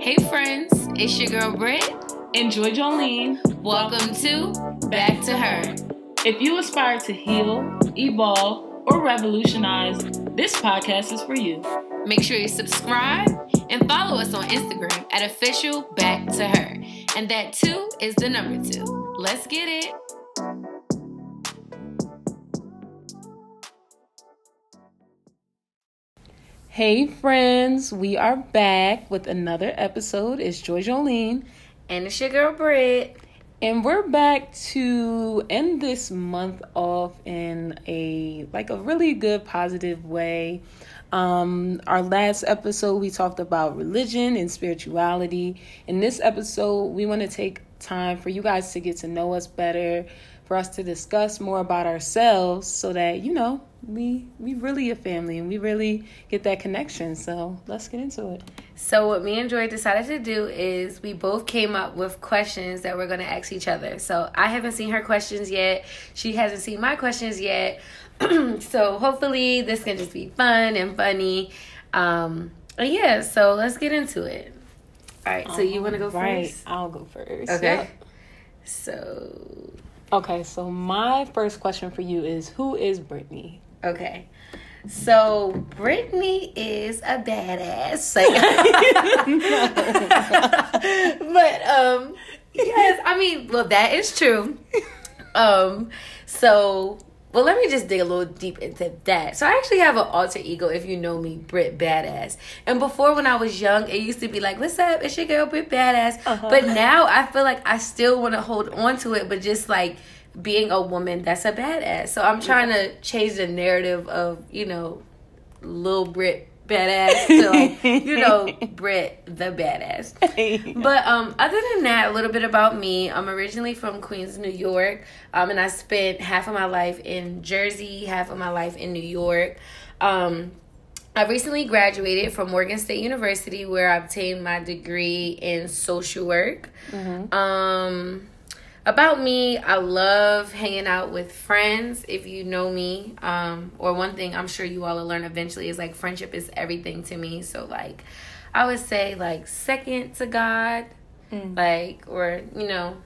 Hey friends, it's your girl Britt. and Joy Joelene. Welcome to Back to Her. If you aspire to heal, evolve, or revolutionize, this podcast is for you. Make sure you subscribe and follow us on Instagram at official back to her. And that two is the number two. Let's get it. Hey friends, we are back with another episode. It's Joy Joelene. And it's your girl Britt. And we're back to end this month off in a like a really good positive way. Um our last episode we talked about religion and spirituality. In this episode, we want to take time for you guys to get to know us better, for us to discuss more about ourselves so that, you know, we we really a family and we really get that connection. So, let's get into it. So what me and Joy decided to do is we both came up with questions that we're going to ask each other. So I haven't seen her questions yet. She hasn't seen my questions yet. so hopefully this can just be fun and funny. Um, yeah, so let's get into it. All right, so you want to go right. first? I'll go first. Okay. Yep. So Okay, so my first question for you is who is Brittany? Okay. So Brittany is a badass. But um yes, I mean, well that is true. Um so well let me just dig a little deep into that. So I actually have an alter ego if you know me, Brit Badass. And before when I was young, it used to be like, What's up? It's your girl Brit Badass. Uh-huh. But now I feel like I still want to hold on to it, but just like being a woman that's a badass. So I'm trying to change the narrative of, you know, little Brit badass to like, you know, Brit the badass. But um other than that, a little bit about me. I'm originally from Queens, New York. Um and I spent half of my life in Jersey, half of my life in New York. Um I recently graduated from Morgan State University where I obtained my degree in social work. Um about me, I love hanging out with friends. If you know me, um, or one thing I'm sure you all will learn eventually is like friendship is everything to me. So like, I would say like second to God, like or you know,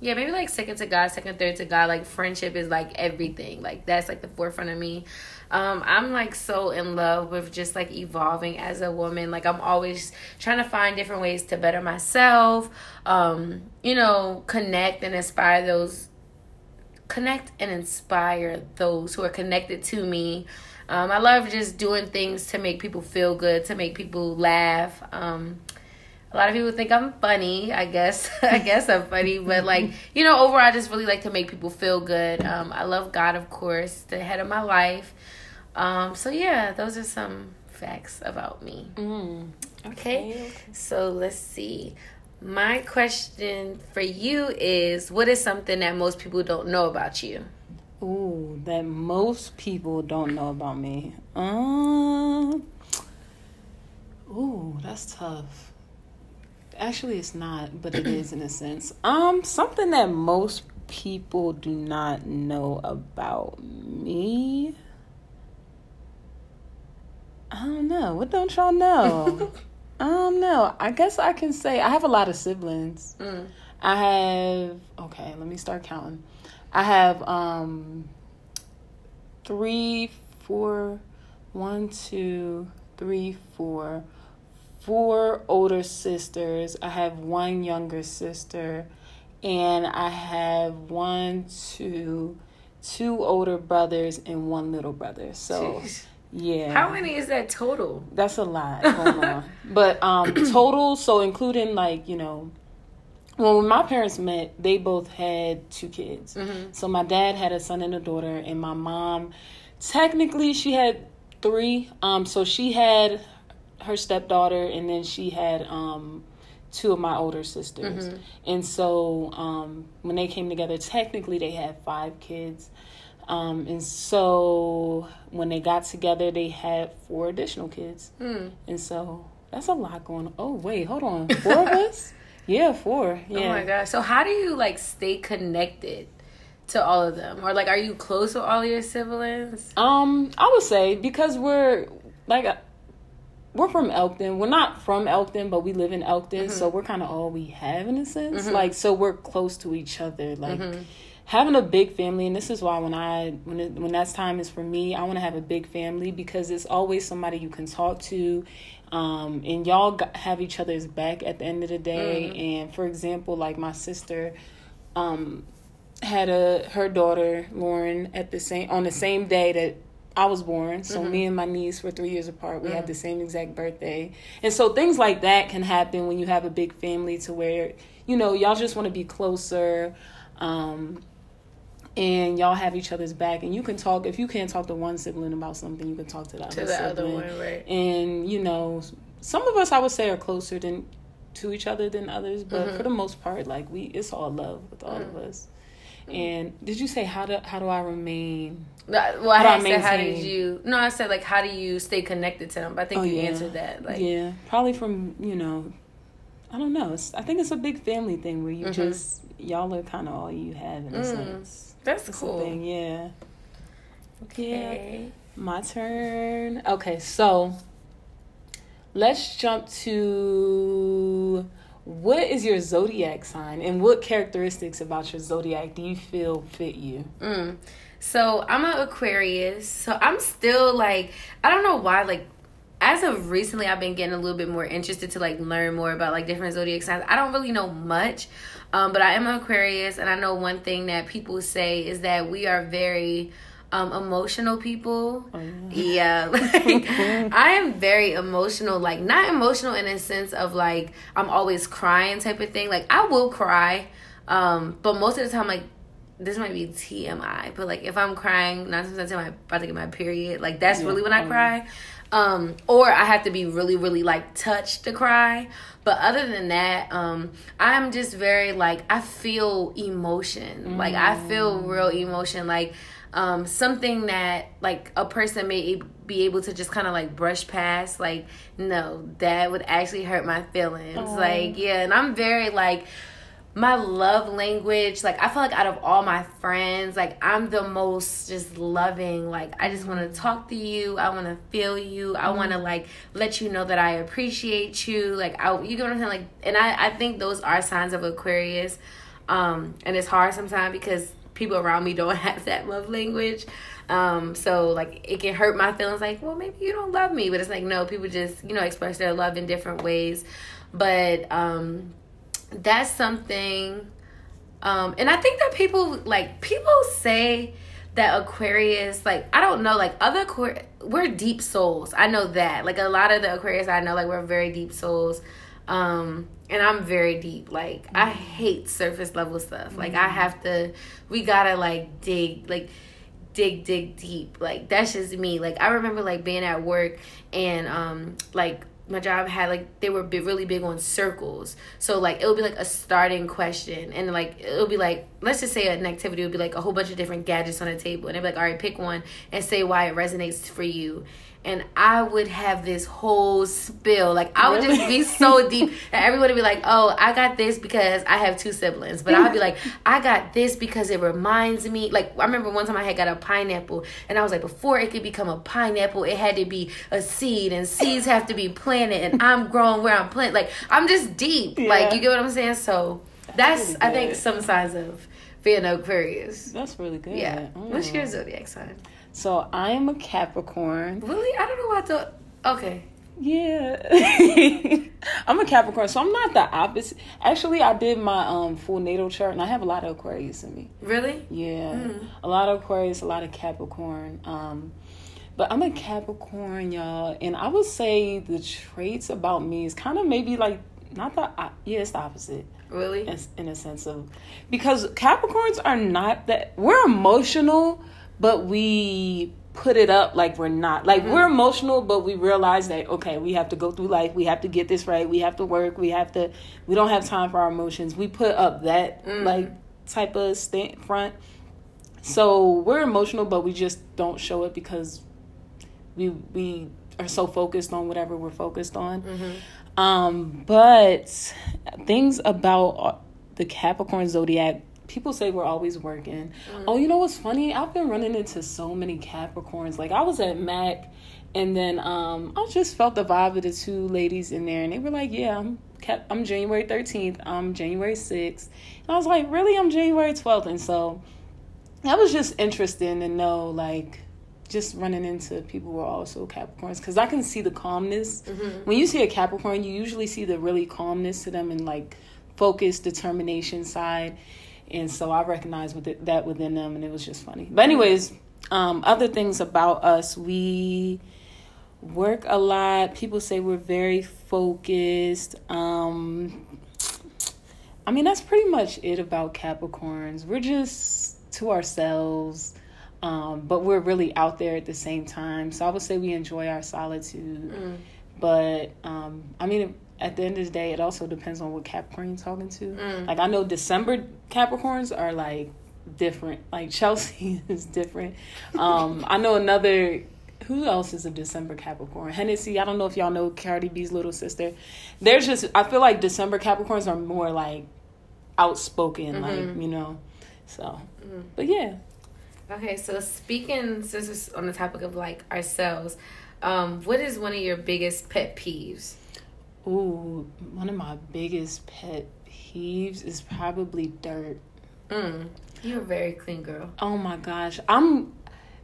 yeah, maybe like second to God, second, third to God. Like friendship is like everything. Like that's like the forefront of me. Um, I'm like so in love with just like evolving as a woman. Like I'm always trying to find different ways to better myself. Um, you know, connect and inspire those connect and inspire those who are connected to me. Um, I love just doing things to make people feel good, to make people laugh. Um, a lot of people think I'm funny. I guess I guess I'm funny, but like you know, overall, I just really like to make people feel good. Um, I love God, of course, the head of my life. Um, so yeah, those are some facts about me. Mm, Okay. So let's see. My question for you is what is something that most people don't know about you? Ooh, that most people don't know about me. Um. Ooh, that's tough. Actually, it's not, but it is in a sense. Um, something that most people do not know about me. I don't know. What don't y'all know? I don't know. I guess I can say I have a lot of siblings. Mm. I have okay, let me start counting. I have um three, four, one, two, three, four, four older sisters. I have one younger sister, and I have one, two, two older brothers and one little brother. So Jeez. Yeah. How many is that total? That's a lot. But um total, so including like, you know, when my parents met, they both had two kids. Mm-hmm. So my dad had a son and a daughter, and my mom, technically, she had three. Um, so she had her stepdaughter, and then she had um two of my older sisters. Mm-hmm. And so um when they came together, technically they had five kids. Um, and so when they got together, they had four additional kids. Hmm. And so that's a lot going on. Oh, wait, hold on. Four of us? Yeah, four. Yeah. Oh my gosh. So how do you like stay connected to all of them? Or like are you close with all your siblings? Um, I would say because we're like uh, we're from Elkton. We're not from Elkton, but we live in Elkton, Mm-hmm. so we're kind of all we have in a sense. Like, so we're close to each other. Like, Mm-hmm. Having a big family, and this is why when I when it, when that's time is for me, I want to have a big family because it's always somebody you can talk to, um, and y'all have each other's back at the end of the day. Mm-hmm. And for example, like my sister, um, had a her daughter Lauren at the same on the same day that I was born. So Mm-hmm. me and my niece were three years apart. We had the same exact birthday, and so things like that can happen when you have a big family to where you know y'all just want to be closer. Um, and y'all have each other's back, and you can talk. If you can't talk to one sibling about something, you can talk to the To other the other one, right? And you know, some of us I would say are closer than to each other than others, but Mm-hmm. for the most part, like we, it's all love with all of us. And did you say how do how do I remain? Well, I I said, how did you? No, I said like, how do you stay connected to them? But I think Oh, you yeah. answered that. Like, yeah, probably from you know, I don't know. It's, I think it's a big family thing where you Mhm. just y'all are kind of all you have in a Mm, sense. That's That's cool. thing, yeah. Okay. My turn. Okay, so let's jump to what is your zodiac sign and what characteristics about your zodiac do you feel fit you? Mm. So I'm an Aquarius. So I'm still like I don't know why like as of recently I've been getting a little bit more interested to like learn more about like different zodiac signs. I don't really know much. Um, but I am an Aquarius and I know one thing that people say is that we are very um emotional people. Oh, yeah. Yeah, like I am very emotional. Like not emotional in a sense of like I'm always crying type of thing. Like I will cry, um, but most of the time, like this might be TMI, but like if I'm crying, nine times out of ten, I'm about to get my period. Like that's Yeah, really when I um, cry. Um, or I have to be really, really like touched to cry. But other than that, um, I'm just very like I feel emotion. Like I feel real emotion. Like um, something that like a person may be able to just kind of like brush past. Like no, that would actually hurt my feelings. Aw. Like yeah, and I'm very like my love language like i feel like out of all my friends like i'm the most just loving like i just want to talk to you i want to feel you i want to like let you know that i appreciate you like i you get what i'm saying? Like and i i think those are signs of aquarius. Um and it's hard sometimes because people around me don't have that love language. Um so like it can hurt my feelings like well maybe you don't love me but it's like no people just you know express their love in different ways. But um that's something um and i think that people like people say that aquarius like i don't know like other Aquar- we're deep souls. I know that. Like a lot of the aquarius i know like we're very deep souls. Um and i'm very deep. Like i hate surface level stuff. Like i have to we gotta like dig like dig dig deep. Like that's just me. Like i remember like being at work and um like my job had like they were really big on circles. So like it would be like a starting question and like it would be like let's just say an activity would be like a whole bunch of different gadgets on a table and they'd be like all right pick one and say why it resonates for you and I would have this whole spill. Like I would just be so deep, and everyone would be like, "Oh, I got this because I have two siblings," but I'd be like, "I got this because it reminds me." Like I remember one time I had got a pineapple, and I was like, "Before it could become a pineapple, it had to be a seed, and seeds have to be planted, and I'm growing where I'm planted." Like I'm just deep. Like you get what I'm saying? So that's, really I think some signs of being Aquarius. That's really good. Yeah. What's Mm. your zodiac sign? So I am a Capricorn. Really? I don't know what the. Okay. Yeah. I'm a Capricorn, so I'm not the opposite. Actually, I did my um full natal chart and I have a lot of Aquarius in me. Really? Yeah. Mm. A lot of Aquarius, a lot of Capricorn. Um but I'm a Capricorn, y'all, and I would say the traits about me is kind of maybe like not the yeah, it's the opposite Really? in, in a sense of because Capricorns are not that we're emotional, but we put it up like we're not. Like we're emotional, but we realize that okay, we have to go through life, we have to get this right, we have to work, we have to. We don't have time for our emotions. We put up that Mhm. like type of stand front. So we're emotional, but we just don't show it because we we are so focused on whatever we're focused on. Mm-hmm. Um, but things about the Capricorn zodiac, people say we're always working. Oh, you know what's funny? I've been running into so many Capricorns. Like I was at Mac and then um, I just felt the vibe of the two ladies in there, and they were like, "Yeah, I'm kept, I'm January 13th, I'm January 6th," and I was like, "Really? I'm January 12th," and so that was just interesting to know, like, just running into people who are also Capricorns, because I can see the calmness. Mm-hmm. When you see a Capricorn, you usually see the really calmness to them and like focus, determination side, and so I recognized with it, that within them, and it was just funny. But anyways, um, other things about us, we work a lot. People say we're very focused. Um, I mean, that's pretty much it about Capricorns. We're just to ourselves, um, but we're really out there at the same time. So I would say we enjoy our solitude. Mm. But um, I mean, at the end of the day, it also depends on what Capricorn you're talking to. Mm. Like I know December Capricorns are like different. Like Chelsea is different. Um, I know another who else is a December Capricorn? Hennessy. I don't know if y'all know Cardi B's little sister. There's just I feel like December Capricorns are more like outspoken, mm-hmm. like you know. So, mm-hmm. but yeah. Okay, so speaking since it's on the topic of like ourselves, um, what is one of your biggest pet peeves? Ooh, one of my biggest pet peeves is probably dirt. Mm, you're a very clean girl. Oh my gosh, I'm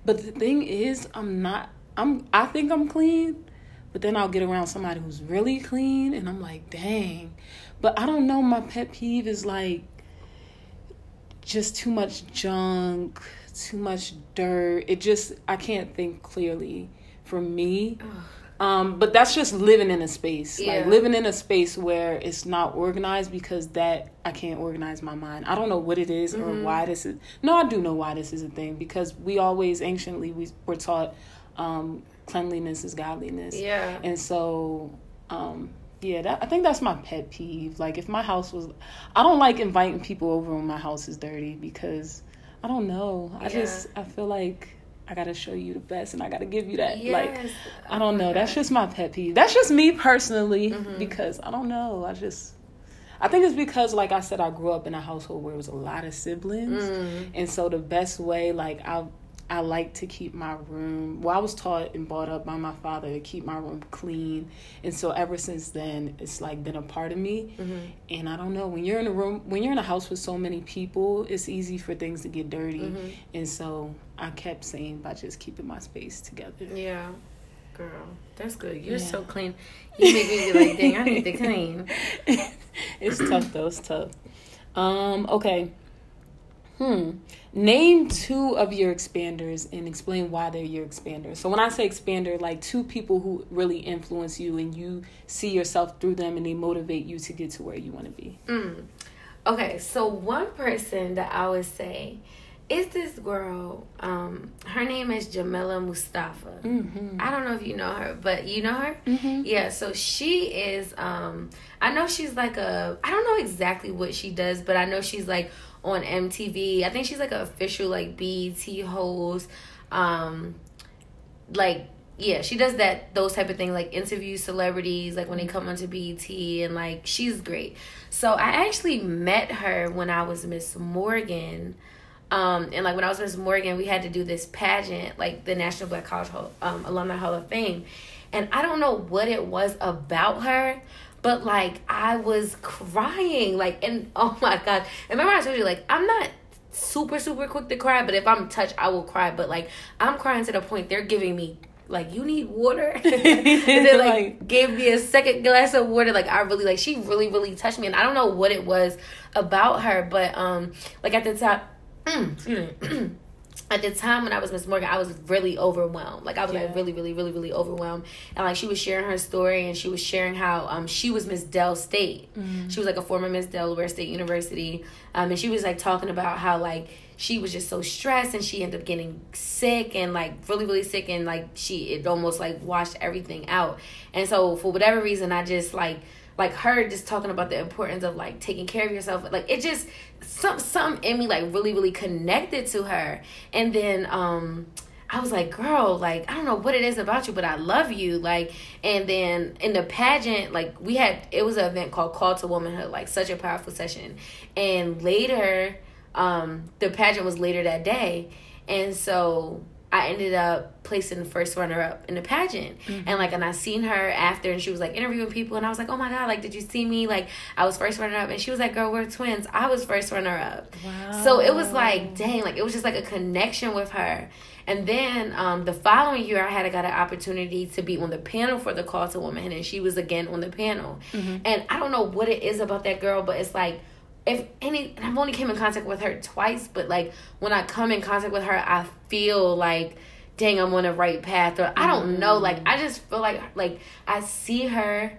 but the thing is, I'm not. I'm. I think I'm clean, but then I'll get around somebody who's really clean, and I'm like, dang. But I don't know. My pet peeve is like just too much junk, too much dirt. It just I can't think clearly. For me, Ugh. Um, but that's just living in a space, yeah. like living in a space where it's not organized because that I can't organize my mind. I don't know what it is mm-hmm. or why this is. No, I do know why this is a thing because we always anciently we were taught um, cleanliness is godliness. Yeah, and so. Um, yeah, that, I think that's my pet peeve. Like, if my house was, I don't like inviting people over when my house is dirty because I don't know. I yeah. just I feel like I gotta show you the best and I gotta give you that. Yes. Like, I don't know. That's just my pet peeve. That's just me personally mm-hmm. because I don't know. I just, I think it's because, like I said, I grew up in a household where it was a lot of siblings, mm. and so the best way, like I I like to keep my room. Well, I was taught and brought up by my father to keep my room clean, and so ever since then, it's like been a part of me. Mm-hmm. And I don't know when you're in a room, when you're in a house with so many people, it's easy for things to get dirty. Mm-hmm. And so I kept saying by just keeping my space together. Yeah, girl, that's good. You're yeah. so clean. You make me be like, dang, I need to clean. it's tough though. It's tough. Um. Okay. Hmm. Name two of your expanders and explain why they're your expanders. So when I say expander, like two people who really influence you and you see yourself through them and they motivate you to get to where you want to be. Mm. Okay, so one person that I would say is this girl. Um, her name is Jamila Mustafa. Mm-hmm. I don't know if you know her, but you know her. Mm-hmm. Yeah, so she is. Um, I know she's like a. I don't know exactly what she does, but I know she's like on MTV. I think she's like an official like BET host. Um, like yeah, she does that those type of things like interview celebrities like when they come onto BET and like she's great. So I actually met her when I was Miss Morgan. Um, and like when I was Miss Morgan, we had to do this pageant, like the National Black College Hall, um, Alumni Hall of Fame. And I don't know what it was about her, but like I was crying, like and oh my god! And remember I told you like I'm not super super quick to cry, but if I'm touched, I will cry. But like I'm crying to the point they're giving me like you need water and then like, gave me a second glass of water like i really like she really really touched me and i don't know what it was about her but um like at the time mm, at the time when I was Miss Morgan, I was really overwhelmed. Like I was yeah. like really, really, really, really overwhelmed. And like she was sharing her story, and she was sharing how um she was Miss Del State. Mm-hmm. She was like a former Miss Delaware State University, um and she was like talking about how like she was just so stressed and she ended up getting sick and like really really sick and like she it almost like washed everything out. And so for whatever reason, I just like like her just talking about the importance of like taking care of yourself like it just some some in me like really really connected to her and then um I was like, girl, like, I don't know what it is about you, but I love you. Like, and then in the pageant, like, we had, it was an event called Call to Womanhood, like, such a powerful session. And later, um, the pageant was later that day. And so I ended up placing the first runner up in the pageant. Mm-hmm. And like and I seen her after and she was like interviewing people and I was like, Oh my god, like did you see me? Like I was first runner up and she was like, Girl, we're twins. I was first runner up. Wow. So it was like, dang, like it was just like a connection with her. And then um, the following year, I had I got an opportunity to be on the panel for the Call to Woman, and she was again on the panel. And I don't know what it is about that girl, but it's like if any, and I've only came in contact with her twice, but like when I come in contact with her, I feel like, dang, I'm on the right path, or I don't know, like I just feel like like I see her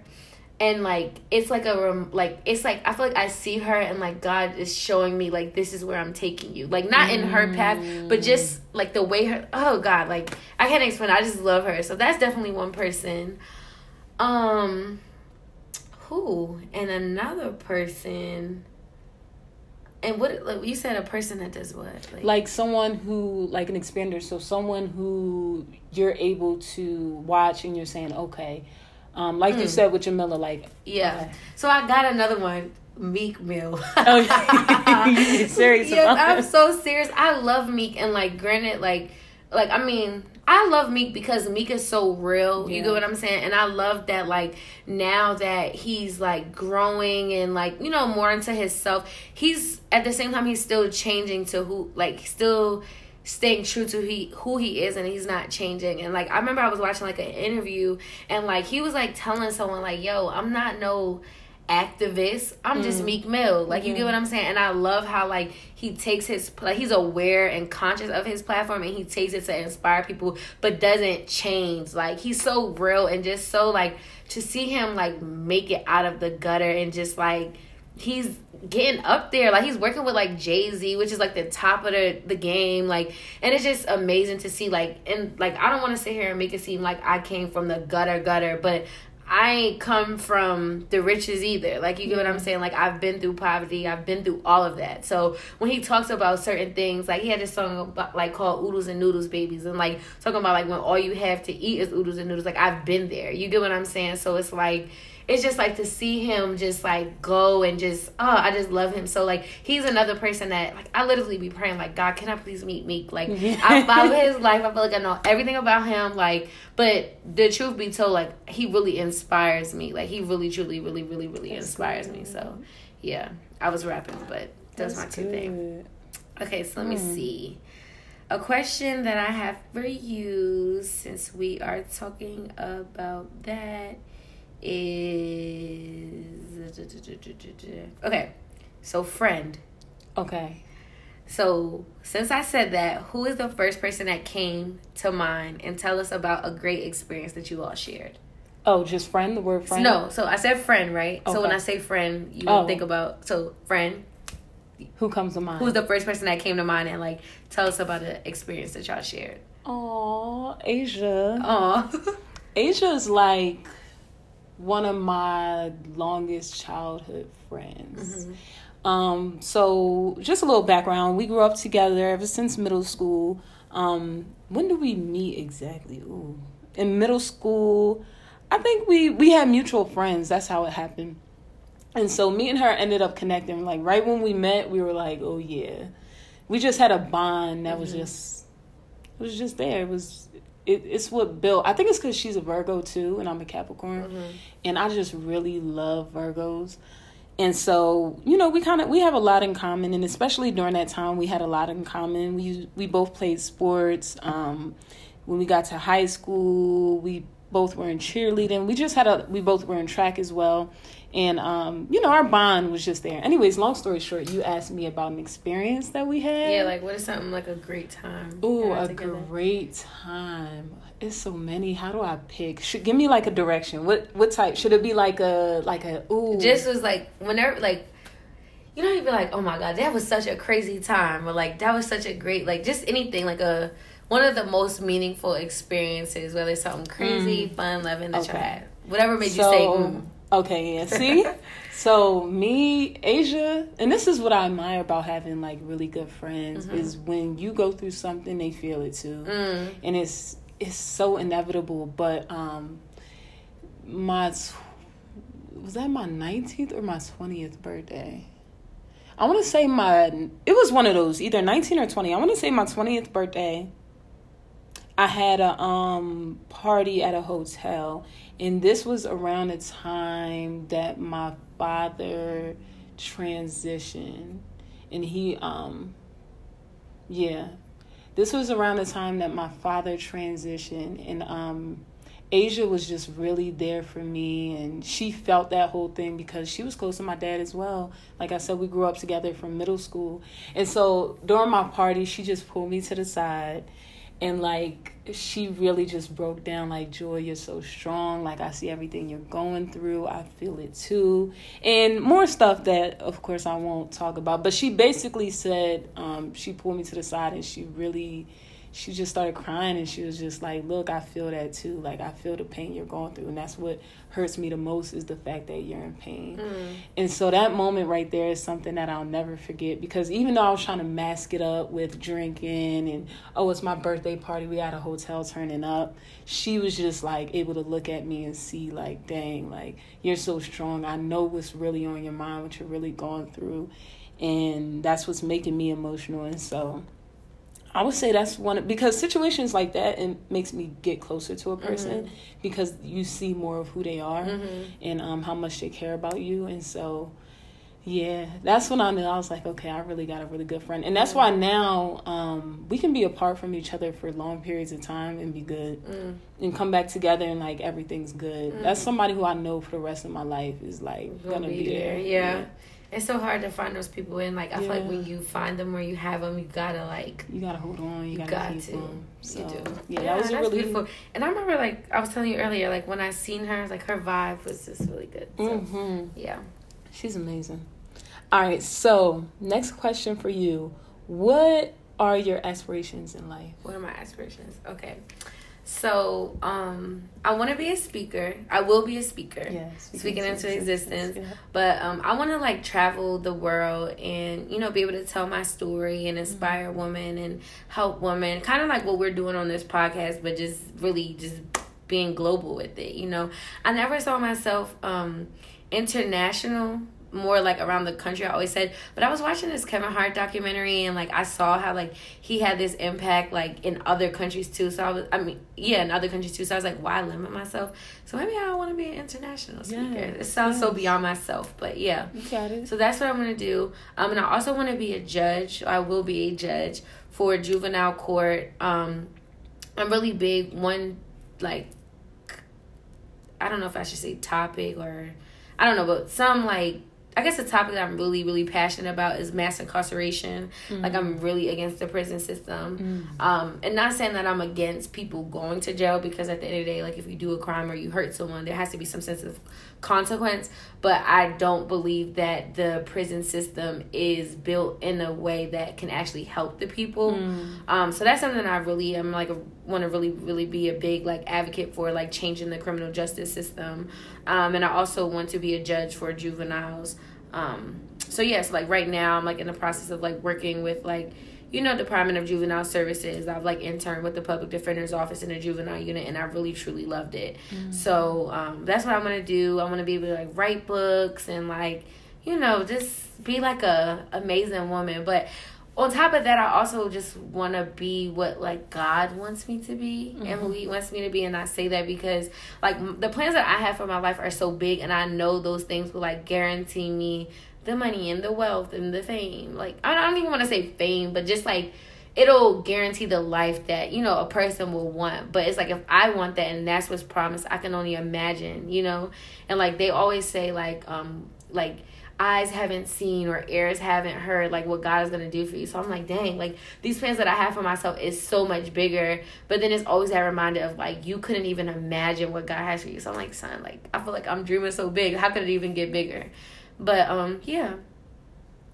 and like it's like a rem- like it's like I feel like I see her and like God is showing me like this is where I'm taking you. Like not in her path but just like the way her oh God like I can't explain it. I just love her. So that's definitely one person. Um who? And another person and what like you said a person that does what? Like someone who like an expander. So someone who you're able to watch and you're saying okay. Um like you said with jamila like yeah. okay. so I got another one Meek Mill. oh you serious yes, I'm so serious. I love Meek. And like granted, like like I mean, I love Meek because Meek is so real. You get what I'm saying? And I love that like now that he's like growing and like, you know, more into himself, he's at the same time he's still changing to who like still staying true to he who he is and he's not changing and like i remember i was watching like an interview and like he was like telling someone like yo i'm not no activist. I'm just mm. meek mill. Like you get mm-hmm. what i'm saying? And i love how like he takes his like he's aware and conscious of his platform and he takes it to inspire people but doesn't change. Like he's so real and just so like to see him like make it out of the gutter and just like he's getting up there. Like he's working with like jay-z which is like the top of the, the game. Like and it's just amazing to see like and like i don't want to sit here and make it seem like i came from the gutter gutter but I ain't come from the riches either. Like you get what I'm saying? Like I've been through poverty. I've been through all of that. So when he talks about certain things, like he had this song about, like called "Oodles and Noodles Babies," and like talking about like when all you have to eat is oodles and noodles. Like I've been there. You get what I'm saying? So it's like it's just like to see him just like go and just oh I just love him. So like he's another person that like I literally be praying like God can I please meet Meek? Like I follow his life. I feel like I know everything about him like but the truth be told like he really inspires me. Like he really truly really really really inspires me. So yeah I was rapping but that's my two things. good. okay so let me see. A question that I have for you since we are talking about that is okay. So friend. okay So since I said that, who is the first person that came to mind and tell us about a great experience that you all shared? oh just friend the word friend No, so I said friend, right? So when I say friend, you Oh. think about so friend. who comes to mind Who's the first person that came to mind and like tell us about the experience that y'all shared? oh asia Oh, Asia is like one of my longest childhood friends. Um, so just a little background. We grew up together ever since middle school. Um, when did we meet exactly? Ooh. In middle school, I think we we had mutual friends. That's how it happened. And so me and her ended up connecting. Like right when we met, we were like, "Oh yeah." We just had a bond that was just it was just there. It was it, it's what built. I think it's because she's a Virgo too, and I'm a Capricorn, and I just really love Virgos. And so, you know, we kind of we have a lot in common, and especially during that time, we had a lot in common. We we both played sports. Um, when we got to high school, we both were in cheerleading. We just had a we both were in track as well, and um, you know, our bond was just there. Anyways, long story short, you asked me about an experience that we had. yeah. Like what is something like a great time? Ooh, a together? great time. It's so many. How do I pick? Should give me like a direction. What what type? Should it be like a like a ooh? just was like whenever like you know you'd be like oh my god that was such a crazy time or like that was such a great like just anything like a one of the most meaningful experiences whether it's something crazy fun loving that you Mm. Okay. had whatever made you so say mm. Okay, yeah. See, so me, Asia, and this is what I admire about having like really good friends is when you go through something, they feel it too, Mm. and it's it's so inevitable. But um, my was that my nineteenth or my twentieth birthday? I want to say my it was one of those either 19 or 20. I want to say my 20th birthday. I had a um party at a hotel, and this was around the time that my father transitioned, and he um yeah, this was around the time that my father transitioned, and um Asia was just really there for me. And she felt that whole thing because she was close to my dad as well. Like I said, we grew up together from middle school. And so during my party, she just pulled me to the side and like she really just broke down like joy you're so strong like i see everything you're going through i feel it too. And more stuff that of course i won't talk about but she basically said um, she pulled me to the side and she really she just started crying and she was just like, Look, I feel that too. Like, I feel the pain you're going through. And that's what hurts me the most is the fact that you're in pain. Mm. And so that moment right there is something that I'll never forget because even though I was trying to mask it up with drinking and, oh, it's my birthday party, we got a hotel turning up, she was just like able to look at me and see, like, dang, like, you're so strong. I know what's really on your mind, what you're really going through. And that's what's making me emotional. And so I would say that's one because situations like that it makes me get closer to a person mm-hmm. because you see more of who they are mm-hmm. and um, how much they care about you, and so yeah, that's when I knew I was like, okay, I really got a really good friend, and that's why now um, we can be apart from each other for long periods of time and be good, mm. and come back together and like everything's good. Mm. That's somebody who I know for the rest of my life is like gonna, be, be, there. there. Yeah. yeah it's so hard to find those people and like I yeah. feel like when you find them or you have them you gotta like you gotta hold on you gotta got keep to. them. So, you do. yeah, yeah that was really beautiful. And I remember like I was telling you earlier like when I seen her like her vibe was just really good so, mm-hmm. yeah. She's amazing. All right so next question for you. What are your aspirations in life? What are my aspirations? Okay so um, I want to be a speaker. I will be a speaker. Yes, speaking into existence. Yeah. But um, I want to like travel the world and you know be able to tell my story and inspire mm-hmm. women and help women. Kind of like what we're doing on this podcast, but just really just being global with it. You know, I never saw myself um, international more like around the country. I always said, but I was watching this Kevin Hart documentary and like I saw how like he had this impact like in other countries too. So I was, I mean, yeah, in other countries too. So I was like, why limit myself? So maybe I want to be an international speaker. Yes, it sounds yes. so beyond myself, but yeah. You got it. So that's what I'm gonna do. Um, and I also want to be a judge. I will be a judge for juvenile court. Um, I'm really big one like. I don't know if I should say topic or I don't know, but some like I guess the topic that I'm really, really passionate about is mass incarceration. Mm-hmm. Like I'm really against the prison system. Mm-hmm. Um, and not saying that I'm against people going to jail because at the end of the day, like if you do a crime or you hurt someone, there has to be some sense of consequence. But I don't believe that the prison system is built in a way that can actually help the people. Mm-hmm. Um, so that's something I really am like want to really, really be a big like advocate for like changing the criminal justice system. Um, and I also want to be a judge for juveniles. Um, so yes, like right now I'm like in the process of like working with like you know Department of Juvenile Services. I've like interned with the Public Defender's Office in the juvenile unit, and I really truly loved it. Mm-hmm. So um, that's what I'm gonna do. I want to be able to like write books and like you know just be like a amazing woman, but on top of that, I also just want to be what like God wants me to be mm-hmm. and who He wants me to be, and I say that because like the plans that I have for my life are so big, and I know those things will like guarantee me the money and the wealth and the fame. Like I don't even want to say fame, but just like it'll guarantee the life that you know a person will want. But it's like if I want that and that's what's promised, I can only imagine, you know. And like they always say, like um like eyes haven't seen or ears haven't heard like what God is gonna do for you. So I'm like, dang, like these plans that I have for myself is so much bigger. But then it's always that reminder of like you couldn't even imagine what God has for you. So I'm like, son, like I feel like I'm dreaming so big. How could it even get bigger? But um, yeah.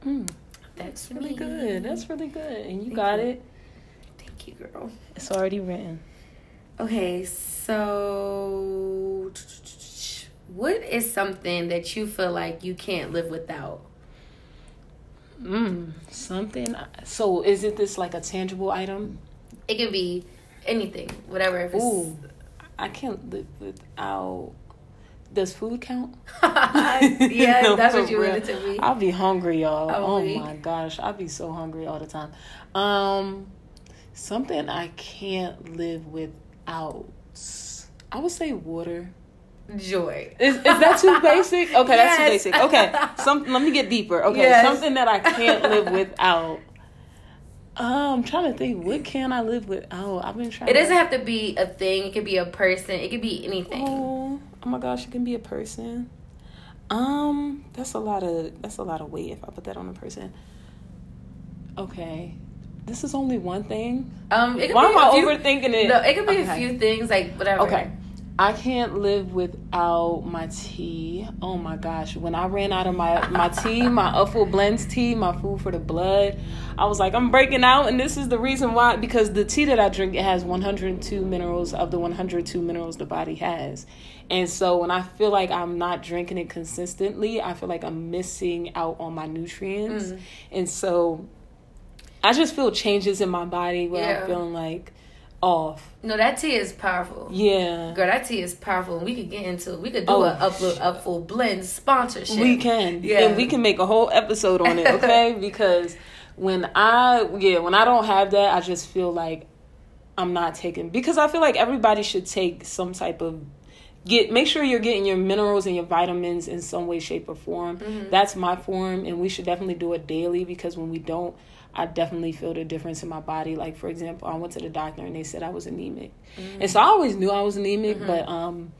Mm. That's really me. good. That's really good. And you Thank got you. it. Thank you, girl. It's already written. Okay, so what is something that you feel like you can't live without? Mm, something. So is it this like a tangible item? It can be anything, whatever. If Ooh, I can't live without. Does food count? yeah, no, that's what you wanted to be. I'll be hungry, y'all. Oh, oh my gosh, I'll be so hungry all the time. Um, Something I can't live without. I would say water. Joy. Is, is that too basic? Okay, Yes. that's too basic. Okay, some. Let me get deeper. Okay, Yes. something that I can't live without. Uh, I'm trying to think. What can I live without? I've been trying. It doesn't have to be a thing. It could be a person. It could be anything. Oh, oh my gosh, it can be a person. Um, that's a lot of that's a lot of weight if I put that on a person. Okay, this is only one thing. Um, it could Why be am I few, overthinking it? No, it could be a few things like whatever. Okay. I can't live without my tea. Oh my gosh. When I ran out of my, my tea, my Upful Blends tea, my food for the blood, I was like, I'm breaking out. And this is the reason why. Because the tea that I drink, it has 102 minerals of the 102 minerals the body has. And so when I feel like I'm not drinking it consistently, I feel like I'm missing out on my nutrients. Mm. And so I just feel changes in my body where Yeah. I'm feeling like off. No, that tea is powerful. Yeah. Girl, that tea is powerful. And we could get into it. We could do Oh, a upload Upful Blend sponsorship. We can. Yeah. And we can make a whole episode on it, okay? because when I yeah, when I don't have that, I just feel like I'm not taking because I feel like everybody should take some type of get make sure you're getting your minerals and your vitamins in some way shape or form. Mm-hmm. That's my form and we should definitely do it daily because when we don't I definitely feel the difference in my body. Like for example, I went to the doctor and they said I was anemic. Mm-hmm. And so I always knew I was anemic, but um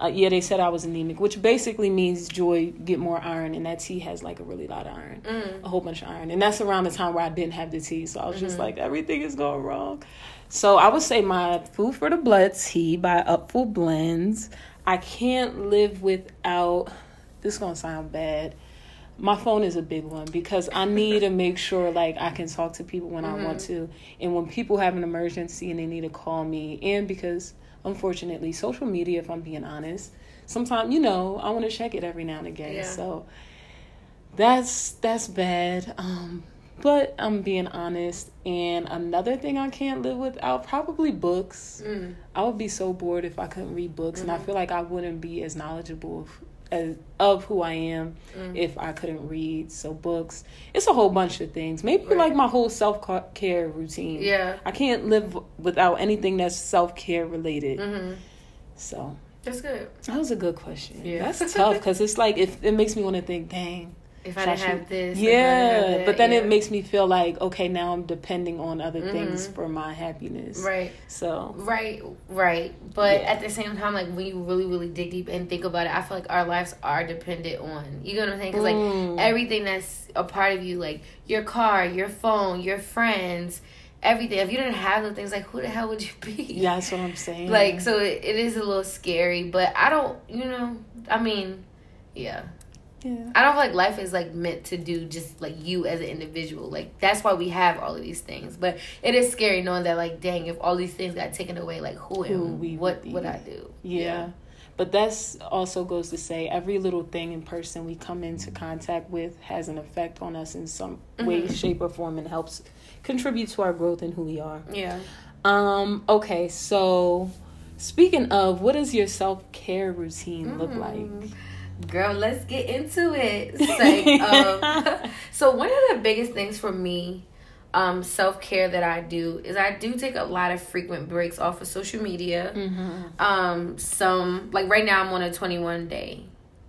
uh, yeah, they said I was anemic, which basically means joy get more iron, and that tea has like a really lot of iron, Mm. a whole bunch of iron, and that's around the time where I didn't have the tea, so I was Mm-hmm. just like everything is going wrong. So I would say my food for the blood tea by Upful Blends. I can't live without. This is gonna sound bad. My phone is a big one because I need to make sure like I can talk to people when I want to, and when people have an emergency and they need to call me, and because unfortunately social media, if I'm being honest, sometimes you know I want to check it every now and again. Yeah. So that's that's bad. Um, but I'm being honest. And another thing I can't live without probably books. Mm. I would be so bored if I couldn't read books, and I feel like I wouldn't be as knowledgeable as, of who I am if I couldn't read. So books, it's a whole bunch of things. Maybe Right. like my whole self care routine. Yeah. I can't live without anything that's self care related. hmm So That's good. that was a good question. Yeah. That's tough because it's like if it makes me want to think, dang. If I didn't should- have this, I Yeah, have that, but then it makes me feel like okay, now I'm depending on other things Mhm. for my happiness. right. So Right, right. But Yeah. at the same time, like when you really, really dig deep and think about it, I feel like our lives are dependent on. You know what I'm saying? Because Mm. like everything that's a part of you, like your car, your phone, your friends, everything. If you didn't have those things, like who the hell would you be? yeah, that's what I'm saying. Like so, it, it is a little scary. But I don't, you know, I mean, yeah. Yeah. I don't feel like life is like meant to do just like you as an individual. Like that's why we have all of these things. But it is scary knowing that like dang, if all these things got taken away, like who Who am we what would. I do? Yeah. But that's also goes to say every little thing and person we come into contact with has an effect on us in some way, Mhm. shape, or form and helps contribute to our growth and who we are. Yeah. Um, okay, so speaking of, what does your self care routine look Mm. like? Girl, let's get into it. Like, um, so one of the biggest things for me, um, self care that I do is I do take a lot of frequent breaks off of social media. Mm-hmm. um some like right now i'm on a 21 day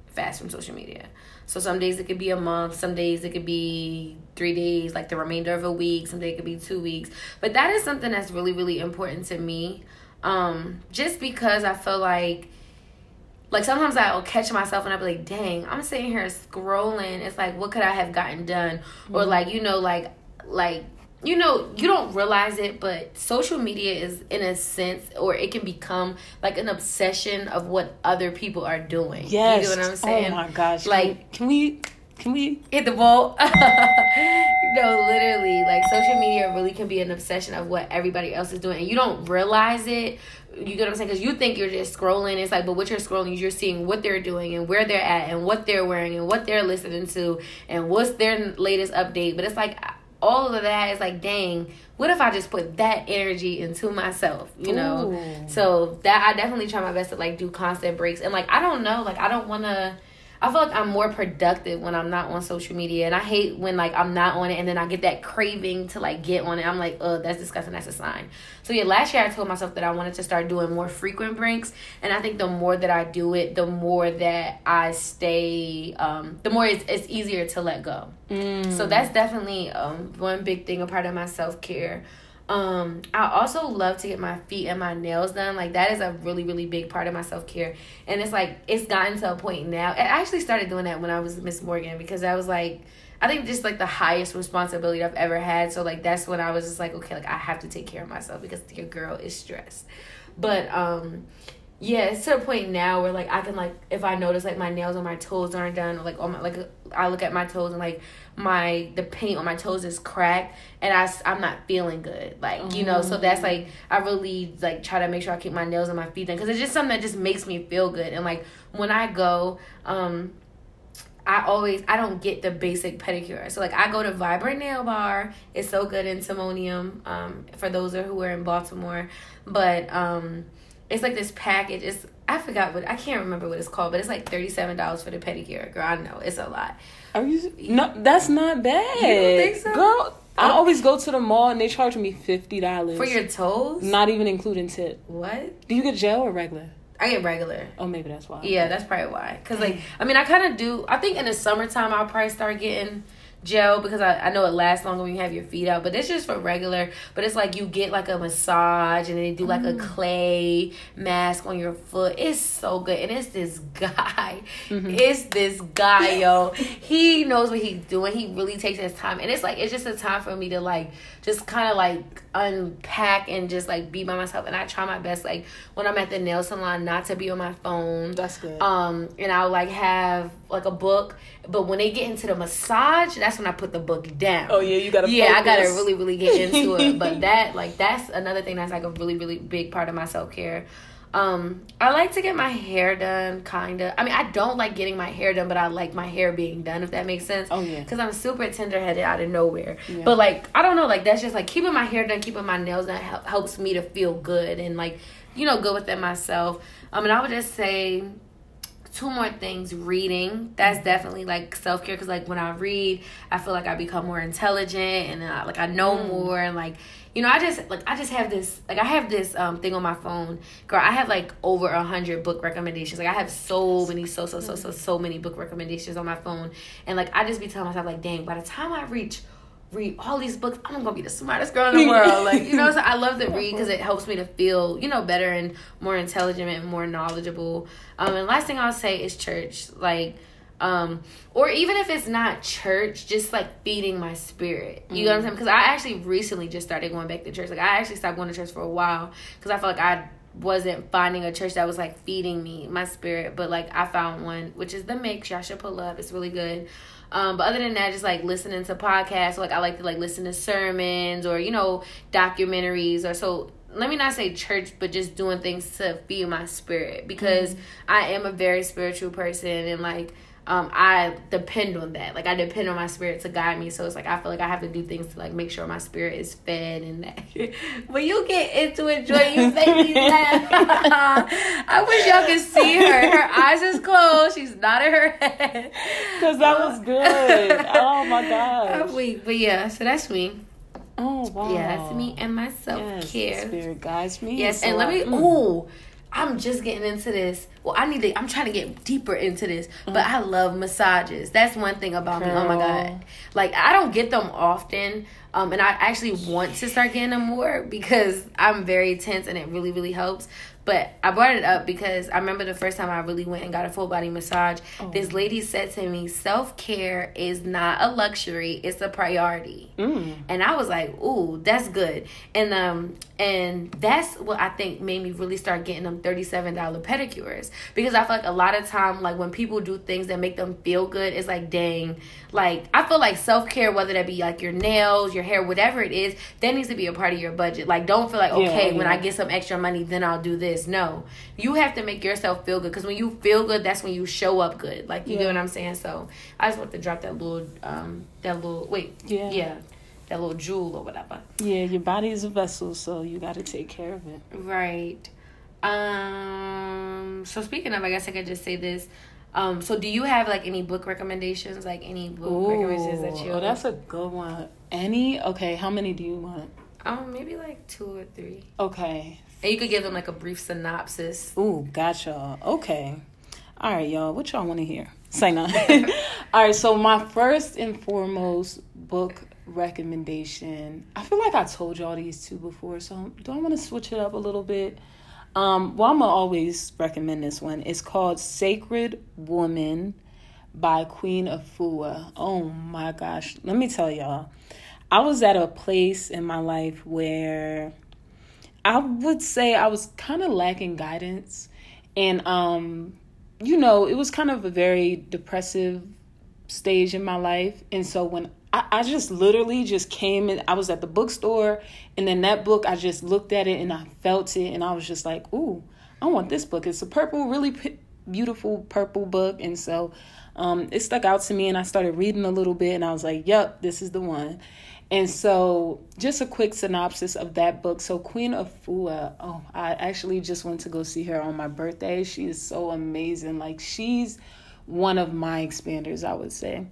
fast from social media so some days it could be a month some days it could be three days like the remainder of a week some days it could be two weeks but that is something that's really really important to me um just because i feel like like sometimes I'll catch myself and I'll be like, dang, I'm sitting here scrolling. It's like, what could I have gotten done? Or mm-hmm. like, you know, like like you know, you don't realize it, but social media is in a sense or it can become like an obsession of what other people are doing. Yes. You know what I'm oh saying? Oh my gosh. Like- can we can we hit the ball. no, literally, like social media really can be an obsession of what everybody else is doing, and you don't realize it. You get what I'm saying? Because you think you're just scrolling. It's like, but what you're scrolling is you're seeing what they're doing and where they're at and what they're wearing and what they're listening to and what's their latest update. But it's like all of that is like, dang, what if I just put that energy into myself? You know. Ooh. So that I definitely try my best to like do constant breaks and like I don't know, like I don't want to. I feel like I'm more productive when I'm not on social media, and I hate when like I'm not on it, and then I get that craving to like get on it. I'm like, oh, that's disgusting. That's a sign. So yeah, last year I told myself that I wanted to start doing more frequent breaks, and I think the more that I do it, the more that I stay, um, the more it's, it's easier to let go. Mm. So that's definitely um, one big thing, a part of my self care. Um, I also love to get my feet and my nails done. Like that is a really, really big part of my self care. And it's like it's gotten to a point now. I actually started doing that when I was Miss Morgan because I was like I think just like the highest responsibility I've ever had. So like that's when I was just like, okay, like I have to take care of myself because your girl is stressed. But um yeah, it's to a point now where like I can like if I notice like my nails on my toes aren't done or like on my like I look at my toes and like my the paint on my toes is cracked and I I'm not feeling good like you know so that's mm. like I really like try to make sure I keep my nails and my feet done because it's just something that just makes me feel good and like when I go um I always I don't get the basic pedicure. So like I go to Vibrant Nail Bar. It's so good in Timonium. Um, for those who are in Baltimore, but um, it's like this package. It's I forgot what I can't remember what it's called, but it's like thirty seven dollars for the pedicure. Girl, I know it's a lot. Are you? No, that's not bad. You don't think so, girl? I oh. always go to the mall and they charge me fifty dollars for your toes, not even including tip. What? Do you get gel or regular? I get regular. Oh, maybe that's why. Yeah, that's probably why. Cause like, I mean, I kind of do. I think in the summertime I'll probably start getting gel because I, I know it lasts longer when you have your feet out but it's just for regular but it's like you get like a massage and then they do like mm. a clay mask on your foot it's so good and it's this guy mm-hmm. it's this guy yo he knows what he's doing he really takes his time and it's like it's just a time for me to like just kind of like unpack and just like be by myself and I try my best like when I'm at the nail salon not to be on my phone. That's good. Um and I'll like have like a book but when they get into the massage that's when I put the book down. Oh yeah, you gotta Yeah, focus. I gotta really really get into it. But that like that's another thing that's like a really really big part of my self-care. Um, I like to get my hair done, kinda. I mean, I don't like getting my hair done, but I like my hair being done, if that makes sense. Oh yeah. Because I'm super tender headed out of nowhere. Yeah. But like, I don't know, like that's just like keeping my hair done, keeping my nails done helps me to feel good and like, you know, good within myself. Um, and I would just say two more things reading that's definitely like self-care because like when i read i feel like i become more intelligent and I, like i know mm. more and like you know, I just like I just have this like I have this um thing on my phone. Girl, I have like over a hundred book recommendations. Like I have so many, so so so so so many book recommendations on my phone, and like I just be telling myself like, dang, by the time I reach read all these books, I'm gonna be the smartest girl in the world. Like you know, so I love to read because it helps me to feel you know better and more intelligent and more knowledgeable. Um, and last thing I'll say is church, like um or even if it's not church just like feeding my spirit. You mm. know what i'm saying? Because i actually recently just started going back to church. Like i actually stopped going to church for a while because i felt like i wasn't finding a church that was like feeding me my spirit. But like i found one which is the mix. Y'all should pull up. It's really good um, but other than that, just like listening to podcasts, like I like to like listen to sermons or you know documentaries or so. Let me not say church, but just doing things to feed my spirit because mm I am a very spiritual person and like um, I depend on that. Like I depend on my spirit to guide me. So it's like I feel like I have to do things to like make sure my spirit is fed and that. when you get into it, Joy, you make me laugh. I wish y'all could see her. Her eyes is closed. She's nodding her head. Cause that was good. oh my god. I'm weak, but yeah. So that's me. Oh wow. Yeah, that's me and my self care. Yes, spirit guides me. Yes, so and let me. Mm. Oh I'm just getting into this. Well, I need to. I'm trying to get deeper into this, but. I love massages. That's one thing about Girl. me. Oh my god, like I don't get them often, um, and I actually want to start getting them more because I'm very tense, and it really, really helps. But I brought it up because I remember the first time I really went and got a full body massage. Oh. This lady said to me, "Self care is not a luxury; it's a priority." Mm. And I was like, "Ooh, that's good." And um, and that's what I think made me really start getting them thirty seven dollar pedicures because I feel like a lot of time, like when people do things that make them feel good, it's like, dang, like I feel like self care, whether that be like your nails, your hair, whatever it is, that needs to be a part of your budget. Like, don't feel like okay, yeah, yeah. when I get some extra money, then I'll do this. No, you have to make yourself feel good because when you feel good, that's when you show up good. Like you yeah. get what I'm saying. So I just want to drop that little, um, that little wait, yeah, yeah, that little jewel or whatever. Yeah, your body is a vessel, so you got to take care of it. Right. Um. So speaking of, I guess I could just say this. Um, so do you have like any book recommendations? Like any book Ooh, recommendations that you? Oh, that's a good one. Any? Okay, how many do you want? Um, maybe like two or three. Okay. And you could give them like a brief synopsis. Ooh, gotcha. Okay. All right, y'all. What y'all want to hear? Say no. All right. So my first and foremost book recommendation. I feel like I told y'all these two before, so do I want to switch it up a little bit? Um, well, I'm gonna always recommend this one. It's called Sacred Woman by Queen Afua. Oh my gosh, let me tell y'all. I was at a place in my life where I would say I was kind of lacking guidance, and um, you know, it was kind of a very depressive stage in my life, and so when I, I just literally just came and I was at the bookstore and then that book I just looked at it and I felt it and I was just like, ooh, I want this book. It's a purple, really p- beautiful purple book, and so um, it stuck out to me and I started reading a little bit and I was like, yep, this is the one. And so, just a quick synopsis of that book. So, Queen Afua, oh, I actually just went to go see her on my birthday. She is so amazing. Like, she's one of my expanders, I would say.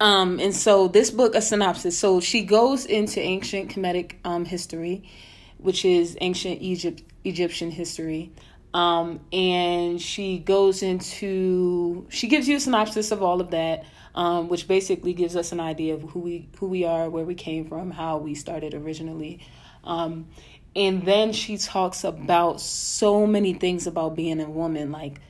Um, and so this book, a synopsis. So she goes into ancient Kemetic um, history, which is ancient Egypt Egyptian history. Um, and she goes into she gives you a synopsis of all of that, um, which basically gives us an idea of who we who we are, where we came from, how we started originally. Um, and then she talks about so many things about being a woman, like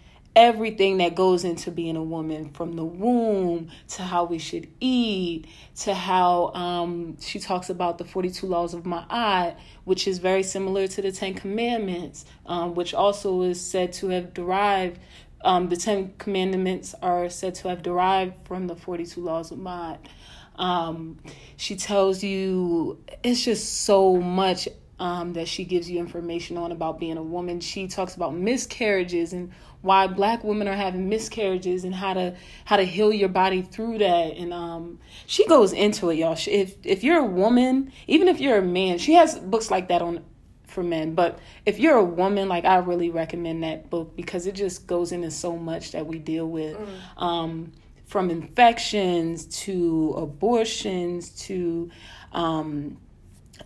everything that goes into being a woman from the womb to how we should eat to how um, she talks about the 42 laws of ma'at which is very similar to the 10 commandments um, which also is said to have derived um, the 10 commandments are said to have derived from the 42 laws of ma'at um, she tells you it's just so much um, that she gives you information on about being a woman. She talks about miscarriages and why black women are having miscarriages and how to how to heal your body through that. And um, she goes into it, y'all. If if you're a woman, even if you're a man, she has books like that on for men. But if you're a woman, like I really recommend that book because it just goes into so much that we deal with. Mm. Um, from infections to abortions to um,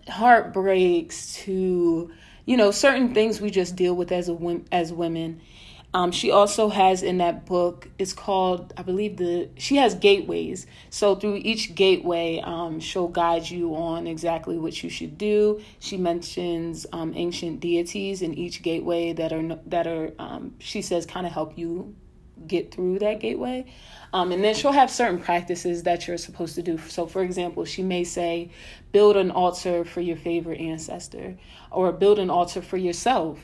heartbreaks to you know certain things we just deal with as a as women um, she also has in that book it's called i believe the she has gateways so through each gateway um, she'll guide you on exactly what you should do she mentions um, ancient deities in each gateway that are that are um, she says kind of help you get through that gateway. Um, and then she'll have certain practices that you're supposed to do. So, for example, she may say, build an altar for your favorite ancestor, or build an altar for yourself.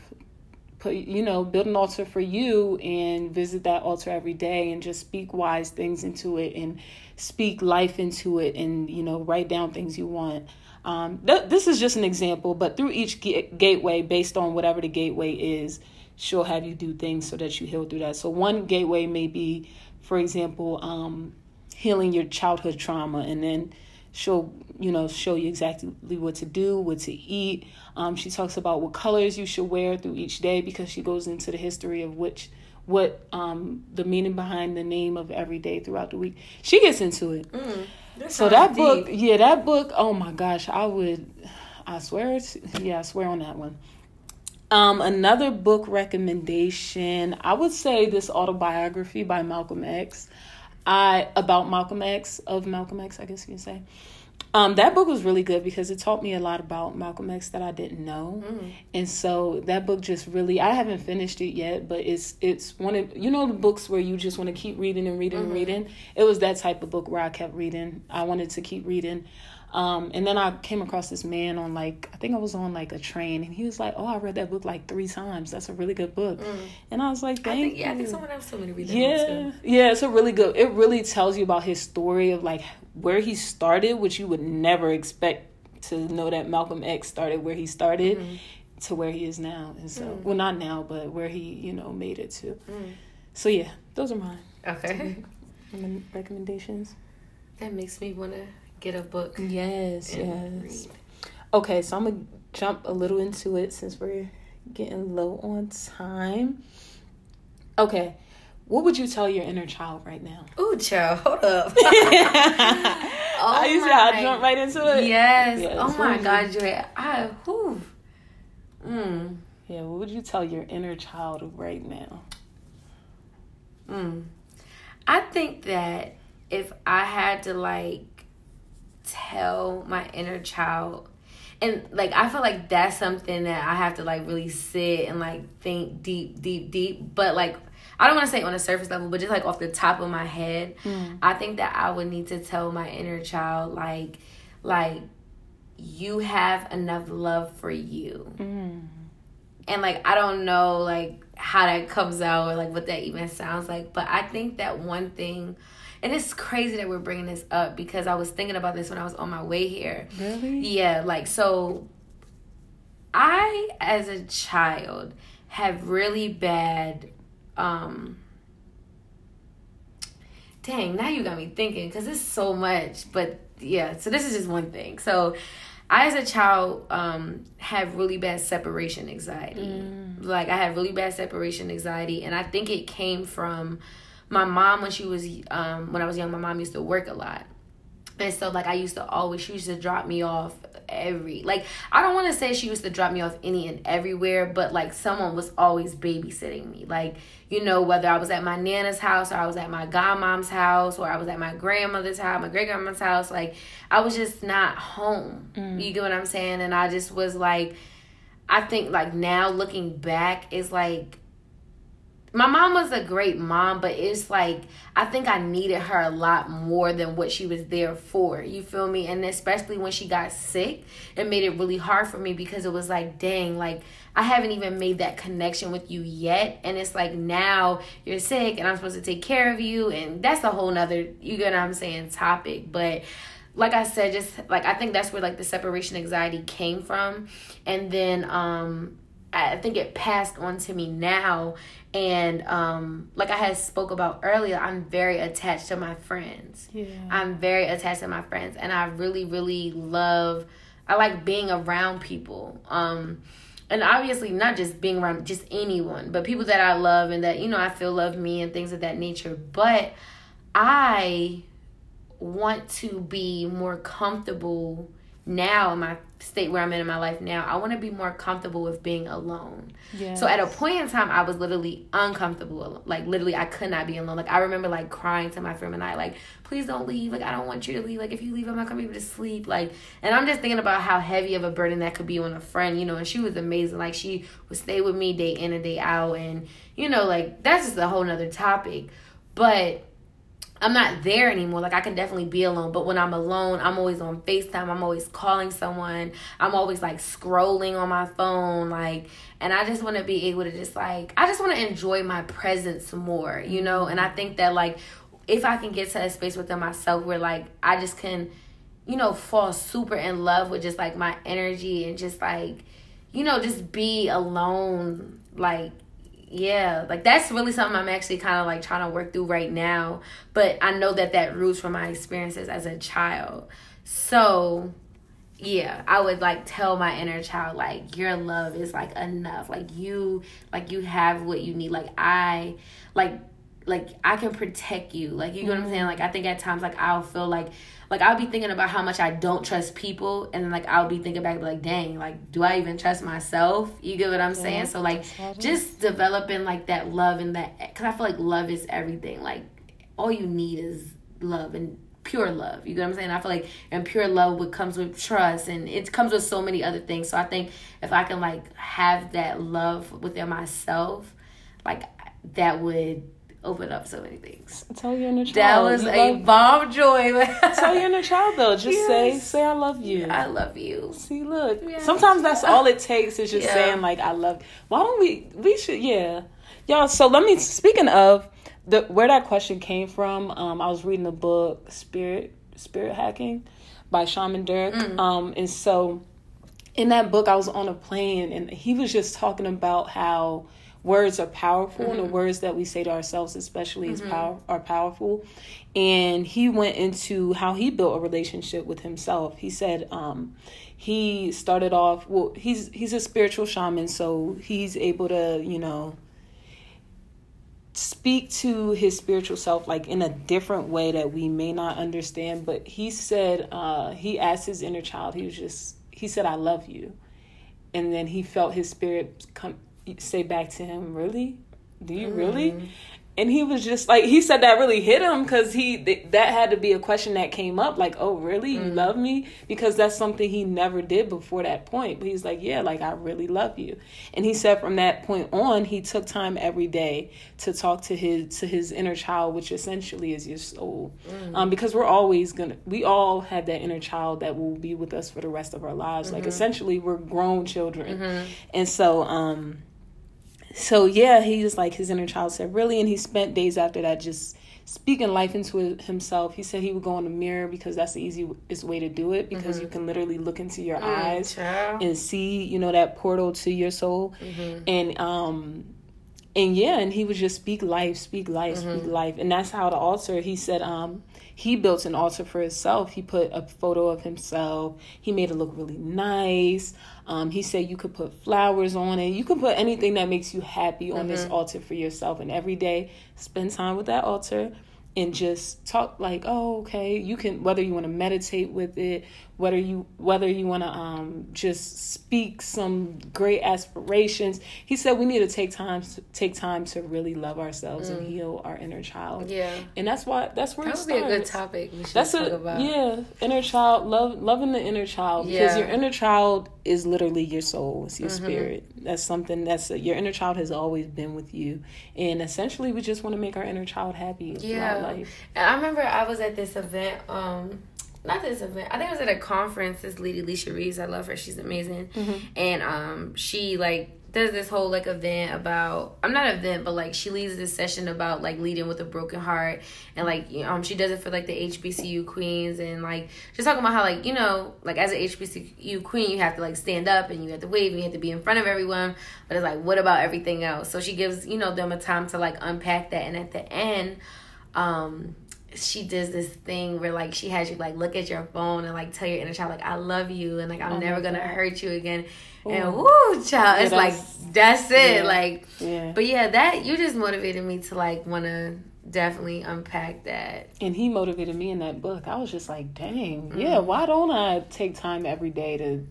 Put, you know, build an altar for you and visit that altar every day and just speak wise things into it and speak life into it and, you know, write down things you want. Um, th- this is just an example, but through each ga- gateway, based on whatever the gateway is, she'll have you do things so that you heal through that. So one gateway may be, for example, um, healing your childhood trauma, and then she'll you know show you exactly what to do, what to eat. Um, she talks about what colors you should wear through each day because she goes into the history of which what um, the meaning behind the name of every day throughout the week. She gets into it. Mm, that so that deep. book, yeah, that book. Oh my gosh, I would. I swear, yeah, I swear on that one. Um, another book recommendation, I would say this autobiography by Malcolm X. I about Malcolm X of Malcolm X, I guess you can say. Um, that book was really good because it taught me a lot about Malcolm X that I didn't know, mm. and so that book just really I haven't finished it yet, but it's it's one of you know the books where you just want to keep reading and reading mm-hmm. and reading. It was that type of book where I kept reading. I wanted to keep reading. Um, and then I came across this man on like I think I was on like a train, and he was like, "Oh, I read that book like three times. That's a really good book." Mm. And I was like, "Thank I think, you." Yeah, I think someone else told me to read that yeah, Yeah, it's a really good. It really tells you about his story of like where he started, which you would never expect to know that Malcolm X started where he started mm-hmm. to where he is now. And so, mm. well, not now, but where he you know made it to. Mm. So yeah, those are mine. Okay. Recommendations. That makes me want to get a book. Yes, yes. Read. Okay, so I'm gonna jump a little into it since we're getting low on time. Okay. what would you tell your inner child right now? Ooh, child, hold up. oh I used to jump right into it. Yes. yes. Oh my God, you? Joy. I whew. Mm. Yeah, what would you tell your inner child right now? Mm. I think that if I had to like tell my inner child and like I feel like that's something that I have to like really sit and like think deep, deep, deep. But like I don't want to say on a surface level, but just like off the top of my head, mm. I think that I would need to tell my inner child like like you have enough love for you. Mm. And like I don't know like how that comes out or like what that even sounds like, but I think that one thing and it's crazy that we're bringing this up because I was thinking about this when I was on my way here. Really? Yeah, like so I as a child have really bad um dang now you got me thinking because it's so much but yeah so this is just one thing so i as a child um had really bad separation anxiety mm. like i had really bad separation anxiety and i think it came from my mom when she was um when i was young my mom used to work a lot and so like I used to always she used to drop me off every like I don't want to say she used to drop me off any and everywhere, but like someone was always babysitting me. Like, you know, whether I was at my nana's house or I was at my godmom's house or I was at my grandmother's house, my great grandma's house, like I was just not home. Mm. You get what I'm saying? And I just was like I think like now looking back is like my mom was a great mom, but it's like I think I needed her a lot more than what she was there for. You feel me? And especially when she got sick, it made it really hard for me because it was like, dang, like I haven't even made that connection with you yet. And it's like now you're sick and I'm supposed to take care of you. And that's a whole nother, you get what I'm saying, topic. But like I said, just like I think that's where like the separation anxiety came from. And then um I think it passed on to me now and um like i had spoke about earlier i'm very attached to my friends. Yeah. i'm very attached to my friends and i really really love i like being around people. Um and obviously not just being around just anyone but people that i love and that you know i feel love me and things of that nature. But i want to be more comfortable now in my state where I'm in in my life now, I want to be more comfortable with being alone. Yes. So at a point in time, I was literally uncomfortable. Like literally, I could not be alone. Like I remember like crying to my friend and I like, please don't leave. Like I don't want you to leave. Like if you leave, I'm not gonna be able to sleep. Like, and I'm just thinking about how heavy of a burden that could be on a friend. You know, and she was amazing. Like she would stay with me day in and day out, and you know, like that's just a whole nother topic. But I'm not there anymore. Like I can definitely be alone, but when I'm alone, I'm always on FaceTime. I'm always calling someone. I'm always like scrolling on my phone like and I just want to be able to just like I just want to enjoy my presence more, you know? And I mm-hmm. think that like if I can get to a space within myself where like I just can you know fall super in love with just like my energy and just like you know just be alone like yeah like that's really something i'm actually kind of like trying to work through right now. But i know that that roots from my experiences as a child. So yeah i would like tell my inner child like your love is like enough. Like you like you have what you need. Like i like like i can protect you. Like you know mm-hmm. what i'm saying? Like i think at times like i'll feel like like I'll be thinking about how much I don't trust people, and then like I'll be thinking back like, dang, like do I even trust myself? You get what I'm yeah, saying? So like just developing like that love and that because I feel like love is everything. Like all you need is love and pure love. You get what I'm saying? I feel like and pure love what comes with trust and it comes with so many other things. So I think if I can like have that love within myself, like that would open up so many things. Tell your inner child. That was you a love, bomb joy. tell your inner child though. Just yes. say, say I love you. I love you. See, look. Yes. Sometimes that's all it takes is just yeah. saying like I love. Why don't we? We should. Yeah, y'all. So let me. Speaking of the where that question came from, um, I was reading the book Spirit Spirit Hacking by Shaman Durek, mm. um, and so in that book I was on a plane and he was just talking about how words are powerful mm-hmm. and the mm-hmm. words that we say to ourselves especially mm-hmm. is power are powerful and he went into how he built a relationship with himself he said um, he started off well he's he's a spiritual shaman so he's able to you know speak to his spiritual self like in a different way that we may not understand but he said uh he asked his inner child he was just he said i love you and then he felt his spirit come say back to him really? Do you really? Mm-hmm. And he was just like he said that really hit him because he th- that had to be a question that came up like oh really? You mm-hmm. love me? Because that's something he never did before that point but he's like yeah like i really love you. And he said from that point on he took time every day to talk to his to his inner child which essentially is your soul. Mm. Um, because we're always gonna we all have that inner child that will be with us for the rest of our lives. Like mm-hmm. essentially we're grown children. And so um so yeah, he was like his inner child said really, and he spent days after that just speaking life into himself. He said he would go in the mirror because that's the easiest way to do it because you can literally look into your eyes child. and see you know that portal to your soul, and um and yeah, and he would just speak life, speak life, speak life, and that's how the altar. He said, um, he built an altar for himself. He put a photo of himself. He made it look really nice. Um, he said you could put flowers on it. You can put anything that makes you happy on this altar for yourself. And every day, spend time with that altar and just talk like, oh, okay. You can whether you want to meditate with it, whether you whether you want to um, just speak some great aspirations. He said we need to take time to take time to really love ourselves and heal our inner child. Yeah. and that's why that's where That it would be a good topic. We should That's talk a about. yeah, inner child love, loving the inner child because your inner child is literally your soul, it's your Mm-hmm. spirit. That's something that's your inner child has always been with you, and essentially we just want to make our inner child happy Yeah. throughout life. And I remember I was at this event, um, not this event. I think it was at a conference. This lady, Alicia Reeves, I love her. She's amazing. And um, she like does this whole like event about. I'm not event, but like she leads this session about like leading with a broken heart, and like you know, um, she does it for like the HBCU queens, and like just talking about how like you know, like as an HBCU queen, you have to like stand up and you have to wave, and you have to be in front of everyone. But it's like, what about everything else? So she gives you know them a time to like unpack that, and at the end um she does this thing where like she has you like look at your phone and like tell your inner child like I love you and like I'm Oh never gonna God. hurt you again. And Ooh. woo, child, Yeah, it's like that's- it. yeah. Like, Yeah, but yeah, that you just motivated me to like want to definitely unpack that. and he motivated me in that book. I was just like, dang, Mm. yeah. Why don't I take time every day to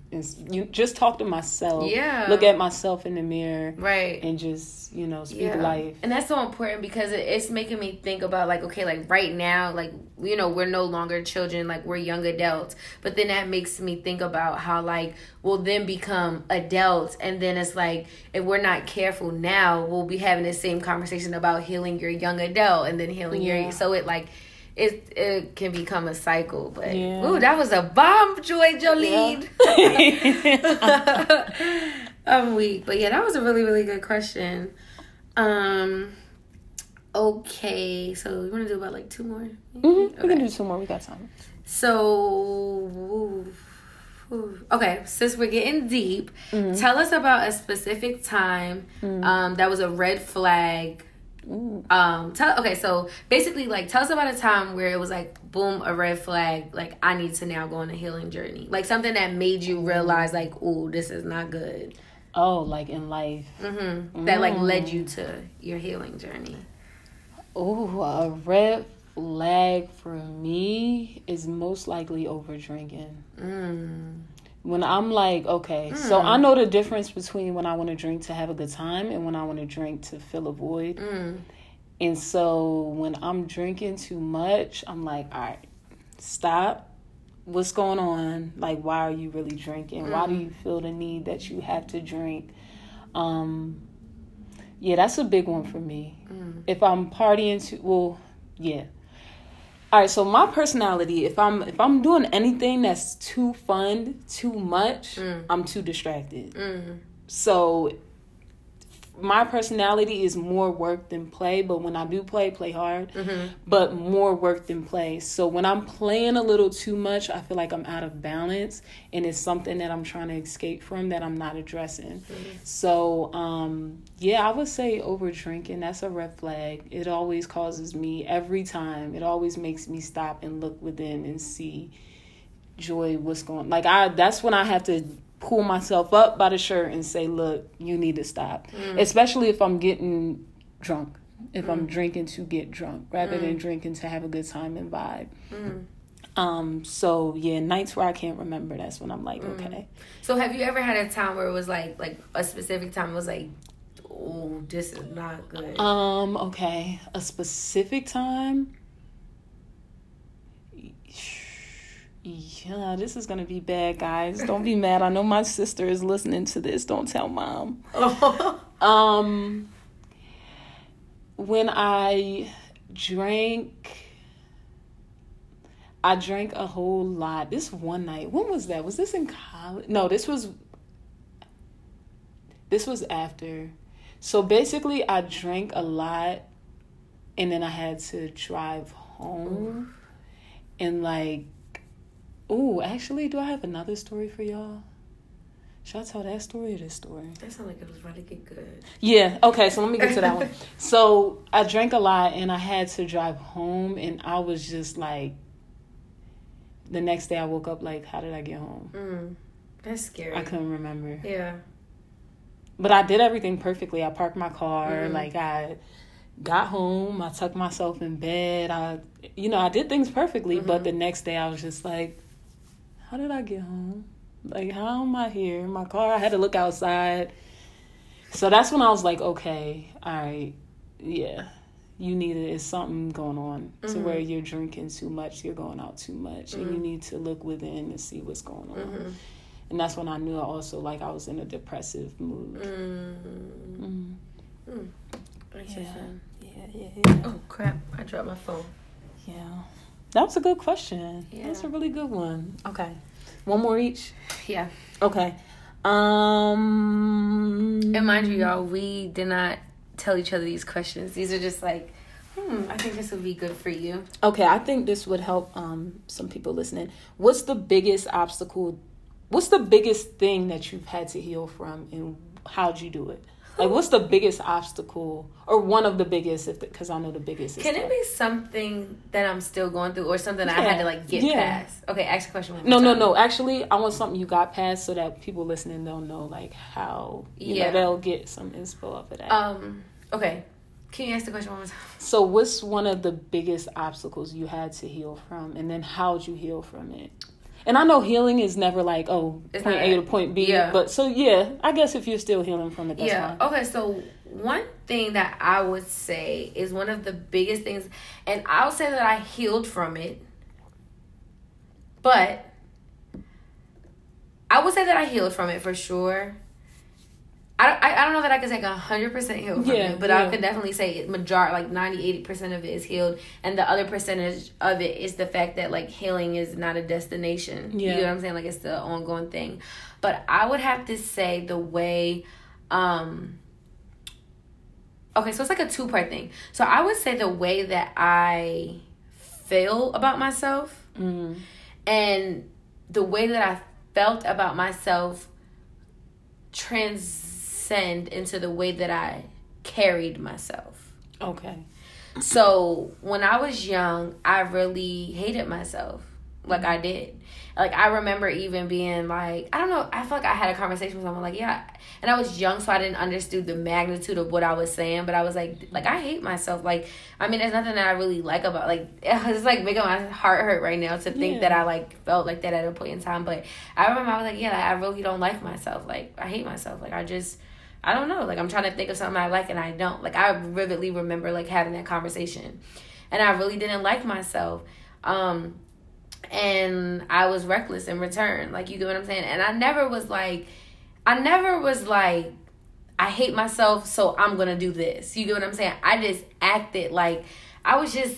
you just talk to myself? Yeah. look at myself in the mirror Right. and just you know speak Yeah. life. And that's so important because it, it's making me think about like, okay, like right now, like you know, we're no longer children, like we're young adults. But then that makes me think about how like we'll then become adults, and then it's like if we're not careful now, we'll be having the same conversation about healing your young adult, and then healing Yeah. your. So it like. It, it can become a cycle, but Yeah. ooh, that was a bomb, Joy Joelene. I'm weak, but yeah, that was a really, really good question. Um, okay, so we want to do about like two more. Mhm, We Okay. can do two more. We got time. So, ooh. Okay, since we're getting deep, Mm-hmm. tell us about a specific time um, that was a red flag. Um, tell okay, so basically, like, tell us about a time where it was like, boom, a red flag. Like, I need to now go on a healing journey. Like something that made you realize, like, ooh, this is not good. Oh, like in life. hmm That like led you to your healing journey. Oh, a red flag for me is most likely over drinking. Mm. When I'm like, okay, so I know the difference between when I want to drink to have a good time and when I want to drink to fill a void. Mm. And so when I'm drinking too much, I'm like, all right, stop. What's going on? Like, why are you really drinking? Why do you feel the need that you have to drink? Um, yeah, that's a big one for me. Mm. If I'm partying too, well, yeah. All right, so my personality, if I'm if I'm doing anything that's too fun, too much, Mm. I'm too distracted. Mm. So my personality is more work than play, but when I do play, play hard, Mm-hmm. but more work than play. So when I'm playing a little too much, I feel like I'm out of balance and it's something that I'm trying to escape from that I'm not addressing. So, um, yeah, I would say over drinking, that's a red flag. It always causes me every time. It always makes me stop and look within and see joy what's going like I that's when I have to pull myself up by the shirt and say, "Look, you need to stop." Mm. Especially if I'm getting drunk. if I'm mm. drinking to get drunk rather than mm. drinking to have a good time and vibe. Um, so yeah, nights where I can't remember, that's when I'm like, okay. So have you ever had a time where it was like like a specific time it was like, oh, this is not good. Um, okay. A specific time. Yeah, this is gonna be bad, guys. Don't be mad. I know my sister is listening to this. Don't tell mom. Um, when I drank, I drank a whole lot. This one night. When was that? Was this in college? No, this was. This was after. So basically, I drank a lot, and then I had to drive home, and like, oh, actually, do I have another story for y'all? Should I tell that story or this story? that sounded like it was to get good. Yeah, okay, so let me get to that one. So I drank a lot and I had to drive home and I was just like the next day I woke up like, how did I get home? Mm, that's scary. I couldn't remember. Yeah. But I did everything perfectly. I parked my car, Mhm. like I got home, I tucked myself in bed. I you know, I did things perfectly, but Mhm. the next day I was just like, how did I get home? Like how am I here my car? I had to look outside. So that's when I was like, okay, all right, yeah. You need it. It's something going on to Mhm. where you're drinking too much, you're going out too much, and you Mhm. need to look within and see what's going on. Mm-hmm. And that's when I knew I also like I was in a depressive mood. Mm. Mm. Interesting. Yeah, yeah, yeah. Oh crap! I dropped my phone. Yeah. That was a good question. That's a really good one. Okay. One more each. Yeah. Okay. Um And mind you, y'all, we did not tell each other these questions. These are just like, hmm, I think this would be good for you. Okay, I think this would help um some people listening. What's the biggest obstacle? What's the biggest thing that you've had to heal from and how'd you do it? Like what's the biggest obstacle or one of the biggest if because I know the biggest is Can it tough. be something that I'm still going through or something I had to like get Yeah. past? Okay, ask the question No, no, no. Actually, I want something you got past so that people listening they'll know like how you Yeah. know they'll get some inspo off of that. Um, okay. Can you ask the question one more time? so, what's one of the biggest obstacles you had to heal from, and then how'd you heal from it? And I know healing is never like oh It's point A to point B, yeah. but so yeah, I guess if you're still healing from it, yeah. fine. Okay. So one thing that I would say is one of the biggest things, and I'll say that I healed from it, but I would say that I healed from it for sure. I, I, I don't know that I can hundred percent healed from Yeah, it, but yeah. I could definitely say it major like 90 80 percent of it is healed, and the other percentage of it is the fact that like healing is not a destination. You Yeah. know what I'm saying? Like it's the ongoing thing. But I would have to say the way um okay so it's like a two part thing so i would say the way that i feel about myself Mm. and the way that i felt about myself transcend into the way that i carried myself Okay. so when I was young, I really hated myself. Like I did. Like I remember even being like, I don't know, I feel like I had a conversation with someone like, yeah, and I was young so I didn't understand the magnitude of what I was saying, but I was like like I hate myself. Like I mean there's nothing that I really like about like it's like making my heart hurt right now to think Yeah. that I like felt like that at a point in time. But I remember I was like, yeah, like, I really don't like myself. Like I hate myself. Like I just I don't know. Like I'm trying to think of something I like and I don't. Like I vividly remember like having that conversation. And I really didn't like myself. Um and I was reckless in return. Like you get what I'm saying? And I never was like I never was like I hate myself, so I'm gonna do this. You get what I'm saying? I just acted like I was just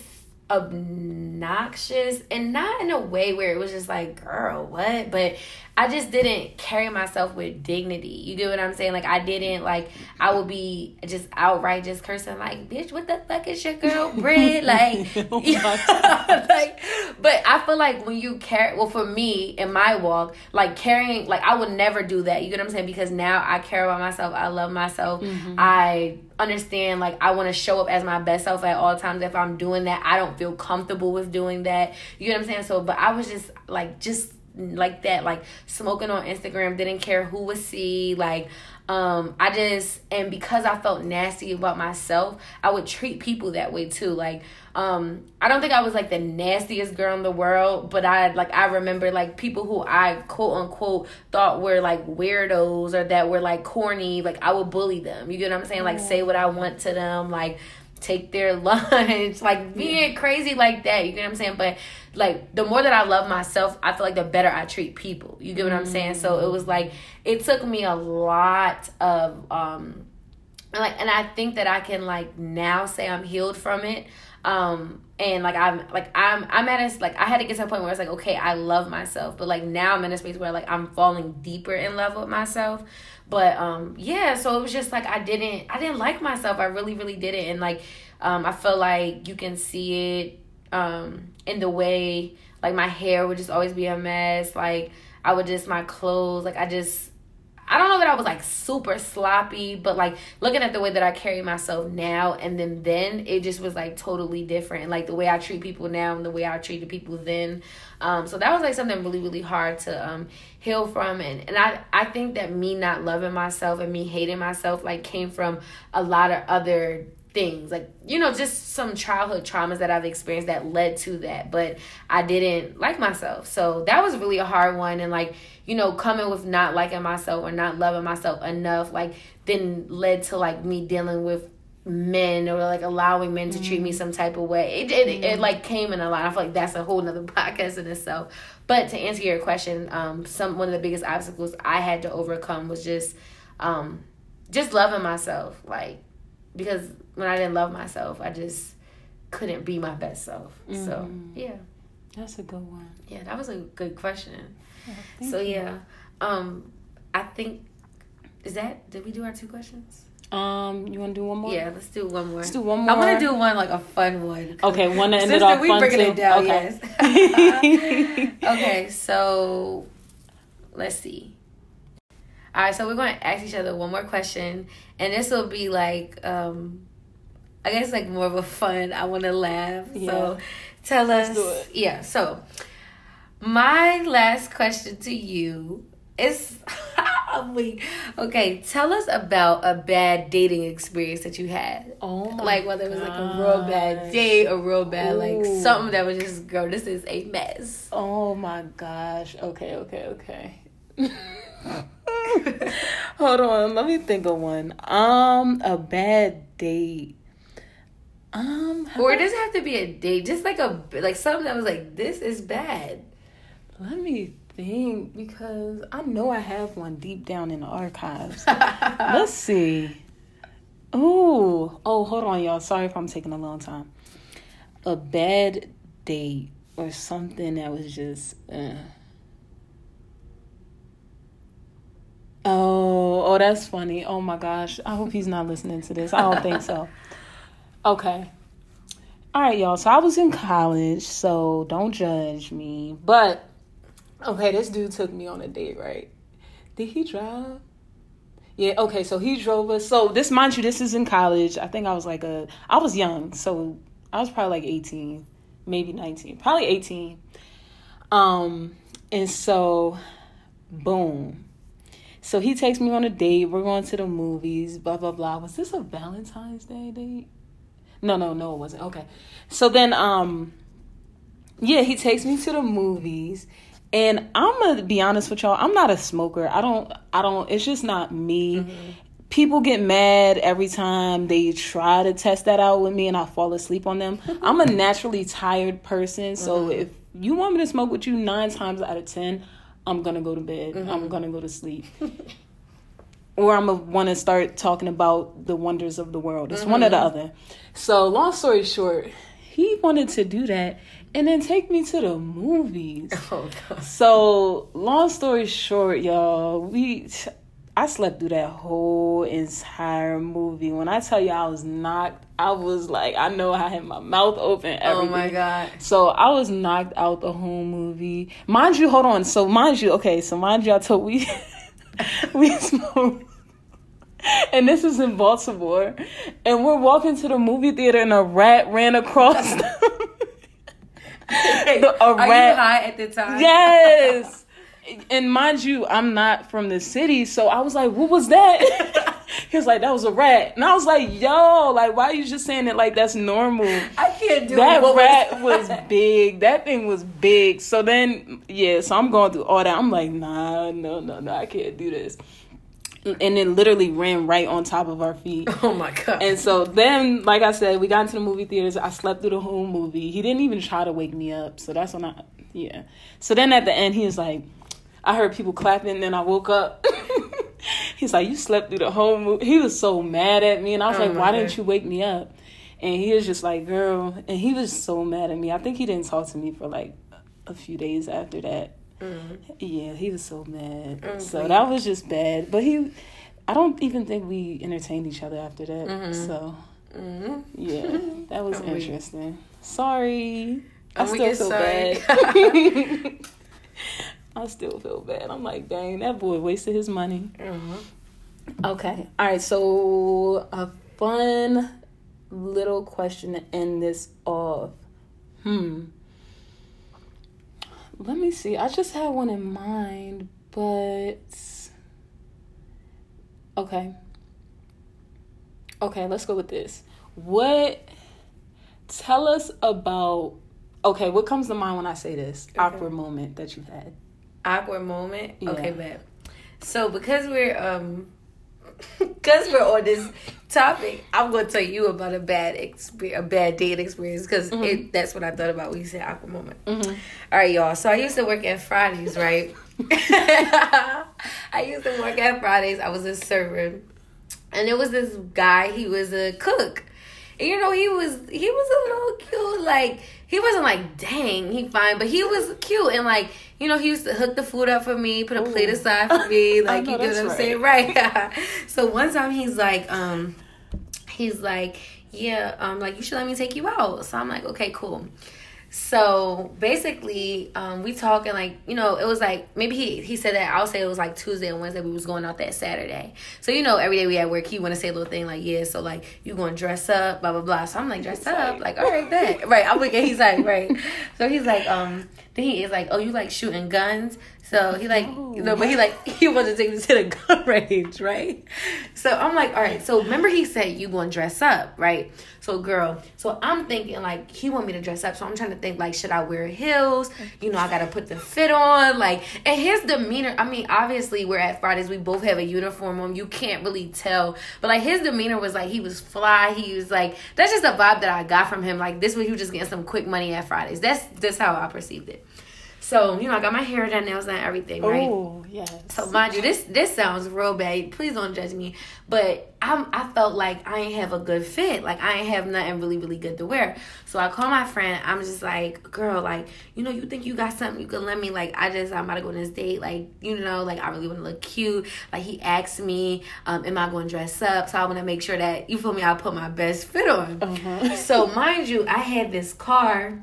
obnoxious and not in a way where it was just like, girl, what? But I just didn't carry myself with dignity. You get what I'm saying? Like I didn't like I would be just outright just cursing like, bitch, what the fuck is your girl bread? Like, Oh like but I feel like when you carry well for me in my walk, like carrying like I would never do that. You get what I'm saying? Because now I care about myself. I love myself. Mm-hmm. I understand like I want to show up as my best self at all times. If I'm doing that, I don't feel comfortable with doing that. You get what I'm saying? So but I was just like just like that, like smoking on Instagram, didn't care who would see, like um I just and because I felt nasty about myself, I would treat people that way too. Like um I don't think I was like the nastiest girl in the world, but I like I remember like people who I quote unquote thought were like weirdos or that were like corny, like I would bully them. You get what I'm saying? Like say what I want to them, like take their lunch, like being crazy like that. You get what I'm saying? But like the more that I love myself, I feel like the better I treat people. You get what I'm saying? So it was like it took me a lot of um like and I think that I can like now say I'm healed from it. Um and like I'm like I'm I'm at a like I had to get to a point where it's like okay I love myself but like now I'm in a space where like I'm falling deeper in love with myself but um yeah so it was just like I didn't I didn't like myself I really really didn't and like um I feel like you can see it um in the way like my hair would just always be a mess like I would just my clothes like I just I don't know that I was like super sloppy, but like looking at the way that I carry myself now and then then it just was like totally different. Like the way I treat people now and the way I treated people then. Um, so that was like something really really hard to um, heal from, and and I I think that me not loving myself and me hating myself like came from a lot of other things like you know just some childhood traumas that i've experienced that led to that but i didn't like myself. So that was really a hard one and like you know coming with not liking myself or not loving myself enough like then led to like me dealing with men or like allowing men to treat me mm-hmm. some type of way. It, it, it like came in a lot. I feel like that's a whole nother podcast in itself. But to answer your question um some one of the biggest obstacles i had to overcome was just um just loving myself like because when I didn't love myself, I just couldn't be my best self. Mm-hmm. So yeah, that's a good one. Yeah, that was a good question. Yeah, so yeah, um, I think is that did we do our two questions? Um, you want to do one more? Yeah, let's do one more. Let's do one more. I want to do one like a fun one. Okay, one that ended off we fun bringing too. it down. Okay. Yes. okay, so let's see. All right, so we're going to ask each other one more question, and this will be like, um, I guess like more of a fun. I want to laugh. Yeah. So tell us. Yeah. So my last question to you is. okay, tell us about a bad dating experience that you had. Oh, like whether it was like a real bad date, a real bad Ooh. like something that was just girl. This is a mess. Oh my gosh. Okay, okay, okay. Hold on, let me think of one. Um, a bad date. Um, or it doesn't have to be a date, just like a like something that was like this is bad. Let me think because I know I have one deep down in the archives. Let's see. Oh, oh, hold on, y'all. Sorry if I'm taking a long time. A bad date or something that was just. Uh, Oh, oh, that's funny. Oh my gosh. I hope he's not listening to this. I don't think so. Okay. All right, y'all. So I was in college, so don't judge me. But okay, this dude took me on a date, right? Did he drive? Yeah, okay, so he drove us. So this mind you, this is in college. I think I was like a I was young, so I was probably like 18, maybe 19. Probably 18. Um, and so boom so he takes me on a date. We're going to the movies, blah, blah, blah. Was this a Valentine's Day date? No, no, no, it wasn't. Okay. So then, um, yeah, he takes me to the movies. And I'm gonna be honest with y'all, I'm not a smoker. I don't I don't it's just not me. Mm-hmm. People get mad every time they try to test that out with me and I fall asleep on them. I'm a naturally tired person, so mm-hmm. if you want me to smoke with you 9 times out of 10, I'm gonna go to bed. Mm-hmm. I'm gonna go to sleep. or I'm gonna want to start talking about the wonders of the world. It's mm-hmm. one or the other. So, long story short, he wanted to do that and then take me to the movies. Oh, so, long story short, y'all, we I slept through that whole entire movie. When I tell you I was knocked, I was like, I know I had my mouth open. Everything. Oh my god! So I was knocked out the whole movie. Mind you, hold on. So mind you, okay. So mind you, I told we we smoked. And this is in Baltimore, and we're walking to the movie theater, and a rat ran across. the, a Are rat. you high at the time? Yes. And mind you, I'm not from the city, so I was like, "What was that?" he was like, "That was a rat," and I was like, "Yo, like, why are you just saying it like that's normal?" I can't do that what rat was big. That thing was big. So then, yeah, so I'm going through all that. I'm like, nah, no, no, no, I can't do this. And then literally ran right on top of our feet. Oh my god! And so then, like I said, we got into the movie theaters. I slept through the whole movie. He didn't even try to wake me up. So that's when I, yeah. So then at the end, he was like, I heard people clapping, and then I woke up. He's like, You slept through the whole movie. He was so mad at me. And I was Oh like, Why God. didn't you wake me up? And he was just like, Girl. And he was so mad at me. I think he didn't talk to me for like a few days after that. Yeah, he was so mad. Mm, So that was just bad. But he, I don't even think we entertained each other after that. Mhm. So Mhm. yeah, that was interesting. Sorry. I still feel bad. I still feel bad. I'm like, dang, that boy wasted his money. Mhm. Okay. All right. So a fun little question to end this off. Hmm. Let me see. I just had one in mind, but okay. Okay, let's go with this. What tell us about okay, what comes to mind when I say this? Awkward moment that you've had. Awkward moment. Yeah. Okay, bet. So because we're um, because we're on this topic, I'm gonna tell you about a bad experience, a bad date experience, because Mm-hmm. that's what I thought about when you said awkward moment. Mhm. All right, y'all. So I used to work at Fridays, right? I used to work at Fridays. I was a server, and there was this guy. He was a cook, you know he was he was a little cute. Like he wasn't like dang he fine, but he was cute and like you know he used to hook the food up for me, put a plate aside for me. Like you know what I'm right. saying, right? so one time he's like um he's like, yeah, um, like you should let me take you out. So I'm like, okay, cool. So basically, um, we talking like you know it was like maybe he he said that I'll say it was like Tuesday and Wednesday we was going out that Saturday. So you know every day we at work he want to say a little thing like yeah so like you going to dress up blah blah blah. So I'm like dress up like all right bet right. I'm looking he's like right. So he's like um then he is like oh you like shooting guns. So he like know but he like he wanted to take me to the gun range right. So I'm like all right. So remember he said you to dress up right. So girl, so I'm thinking like he want me to dress up. So I'm trying to think like should I wear heels? You know I gotta put the fit on like and his demeanor. I mean obviously we're at Fridays. We both have a uniform on. You can't really tell, but like his demeanor was like he was fly. He was like that's just a vibe that I got from him. Like this way he was just getting some quick money at Fridays. That's that's how I perceived it. So you know I got my hair done, nails done, everything right. Oh, yes. So mind you, this this sounds real bad. Please don't judge me. But I'm I felt like I ain't have a good fit. Like I ain't have nothing really really good to wear. So I call my friend. I'm just like, girl, like you know, you think you got something you can let me? Like I just I'm about to go on this date. Like you know, like I really want to look cute. Like he asked me, um, am I going to dress up? So I want to make sure that you feel me. I put my best fit on. Uh-huh. So mind you, I had this car.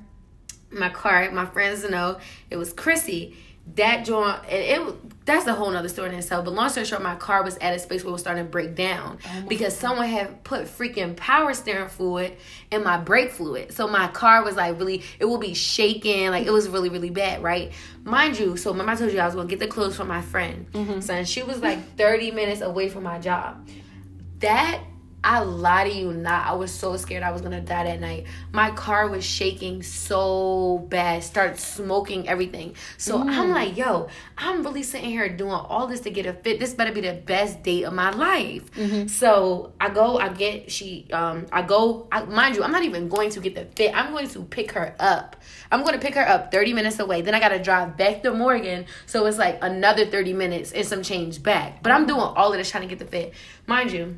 My car, my friends know it was Chrissy. That joint, it, it that's a whole nother story in itself. But long story short, my car was at a space where it was starting to break down oh because someone had put freaking power steering fluid in my brake fluid. So my car was like really, it would be shaking, like it was really really bad, right? Mind you, so remember I told you I was gonna get the clothes from my friend. Mm-hmm. So she was like thirty minutes away from my job that I lie to you not. I was so scared I was gonna die that night. My car was shaking so bad, started smoking everything. So I'm like, yo, I'm really sitting here doing all this to get a fit. This better be the best date of my life. So I go, I get she um I go I, mind you, I'm not even going to get the fit. I'm going to pick her up. I'm going to pick her up 30 minutes away. Then I got to drive back to Morgan. So it's like another 30 minutes and some change back. But I'm doing all of this trying to get the fit. Mind you,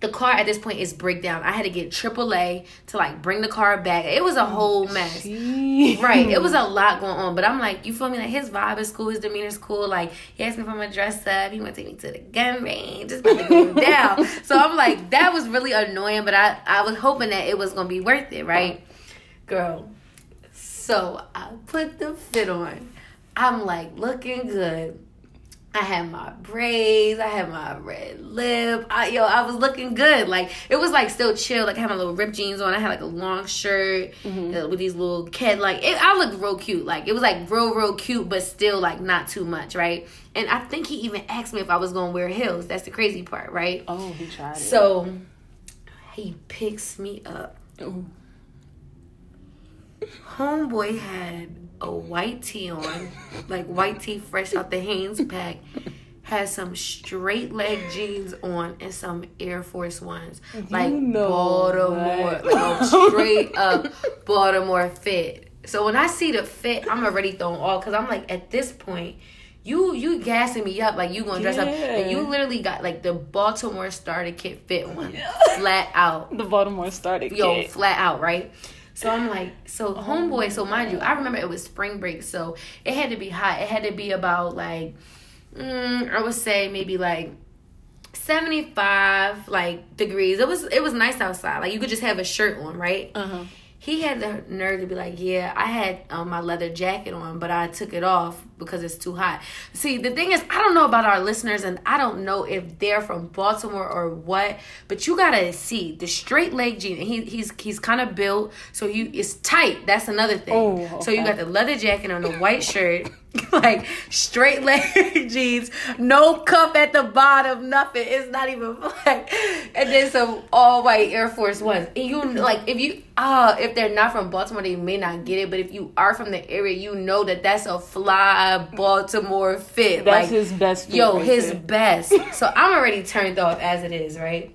the car at this point is breakdown. I had to get AAA to like bring the car back. It was a oh, whole mess. Jeez. Right. It was a lot going on. But I'm like, you feel me? Like his vibe is cool, his demeanor is cool. Like he asked me if I'm gonna dress up. He wanna take me to the gun range. About to go down. So I'm like, that was really annoying, but I, I was hoping that it was gonna be worth it, right? Girl. So I put the fit on. I'm like looking good. I had my braids, I had my red lip. I, yo, I was looking good. Like it was like still chill. Like I had my little ripped jeans on. I had like a long shirt Mm-hmm. uh, with these little kid. Like it, I looked real cute. Like it was like real, real cute, but still like not too much, right? And I think he even asked me if I was gonna wear heels. That's the crazy part, right? Oh, he tried it. So he picks me up. Ooh. Homeboy had a white tee on, like white tee fresh out the Hanes pack. has some straight leg jeans on and some Air Force Ones, like know Baltimore, like a straight up Baltimore fit. So when I see the fit, I'm already thrown off because I'm like, at this point, you you gassing me up like you gonna dress up, and you literally got like the Baltimore starter kit fit on, flat out the Baltimore started. Kit. Yo, flat out, right? So I'm like, so homeboy, so mind you, I remember it was spring break, so it had to be hot. It had to be about like, mm, I would say maybe like 75 like degrees. It was it was nice outside. Like you could just have a shirt on, right? Uh-huh. He had the nerve to be like, "Yeah, I had um, my leather jacket on, but I took it off because it's too hot." See, the thing is, I don't know about our listeners, and I don't know if they're from Baltimore or what, but you gotta see the straight leg jean. And he, he's he's kind of built, so you it's tight. That's another thing. Oh, So you got the leather jacket on, the white shirt, like straight leg jeans, no cuff at the bottom, nothing. It's not even black, and then some all white Air Force Ones. And you like if you ah if they're not from Baltimore, they may not get it. But if you are from the area, you know that that's a fly Baltimore fit. That's like, his best. yo, right his there. best. So I'm already turned off as it is, right?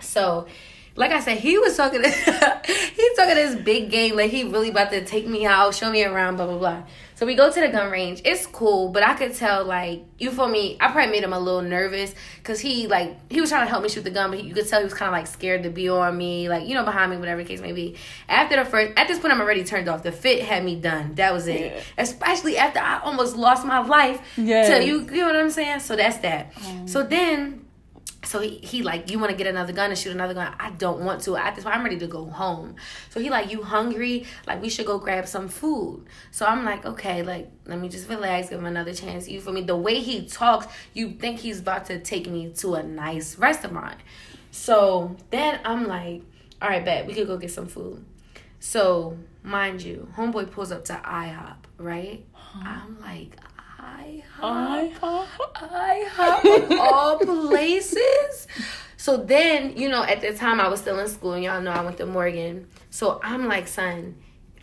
So, like I said, he was talking. He's talking this big game, like he really about to take me out, show me around, blah blah blah. So we go to the gun range. It's cool, but I could tell, like, you feel me? I probably made him a little nervous because he, like, he was trying to help me shoot the gun, but he, you could tell he was kind of like scared to be on me, like, you know, behind me, whatever the case may be. After the first, at this point, I'm already turned off. The fit had me done. That was it. Yeah. Especially after I almost lost my life. Yeah. To you, you know what I'm saying? So that's that. Oh. So then so he, he like, you want to get another gun and shoot another gun? I don't want to. At this point, I'm ready to go home. So he like, you hungry? Like, we should go grab some food. So I'm like, okay, like, let me just relax, give him another chance. You for me? The way he talks, you think he's about to take me to a nice restaurant. So then I'm like, all right, bet we could go get some food. So mind you, homeboy pulls up to IHOP, right? Uh-huh. I'm like, IHOP. I, IHOP of all places. So then, you know, at the time I was still in school, and y'all know I went to Morgan. So I'm like, son,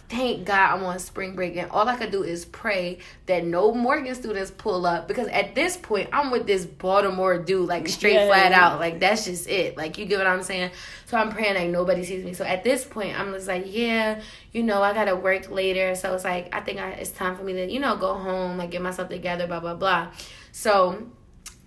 thank God I'm on spring break, and all I could do is pray that no Morgan students pull up because at this point I'm with this Baltimore dude, like straight Yeah. flat out, like that's just it. Like you get what I'm saying? So I'm praying like nobody sees me. So at this point I'm just like, yeah, you know, I gotta work later. So it's like I think I, it's time for me to, you know, go home, like get myself together, blah blah blah. So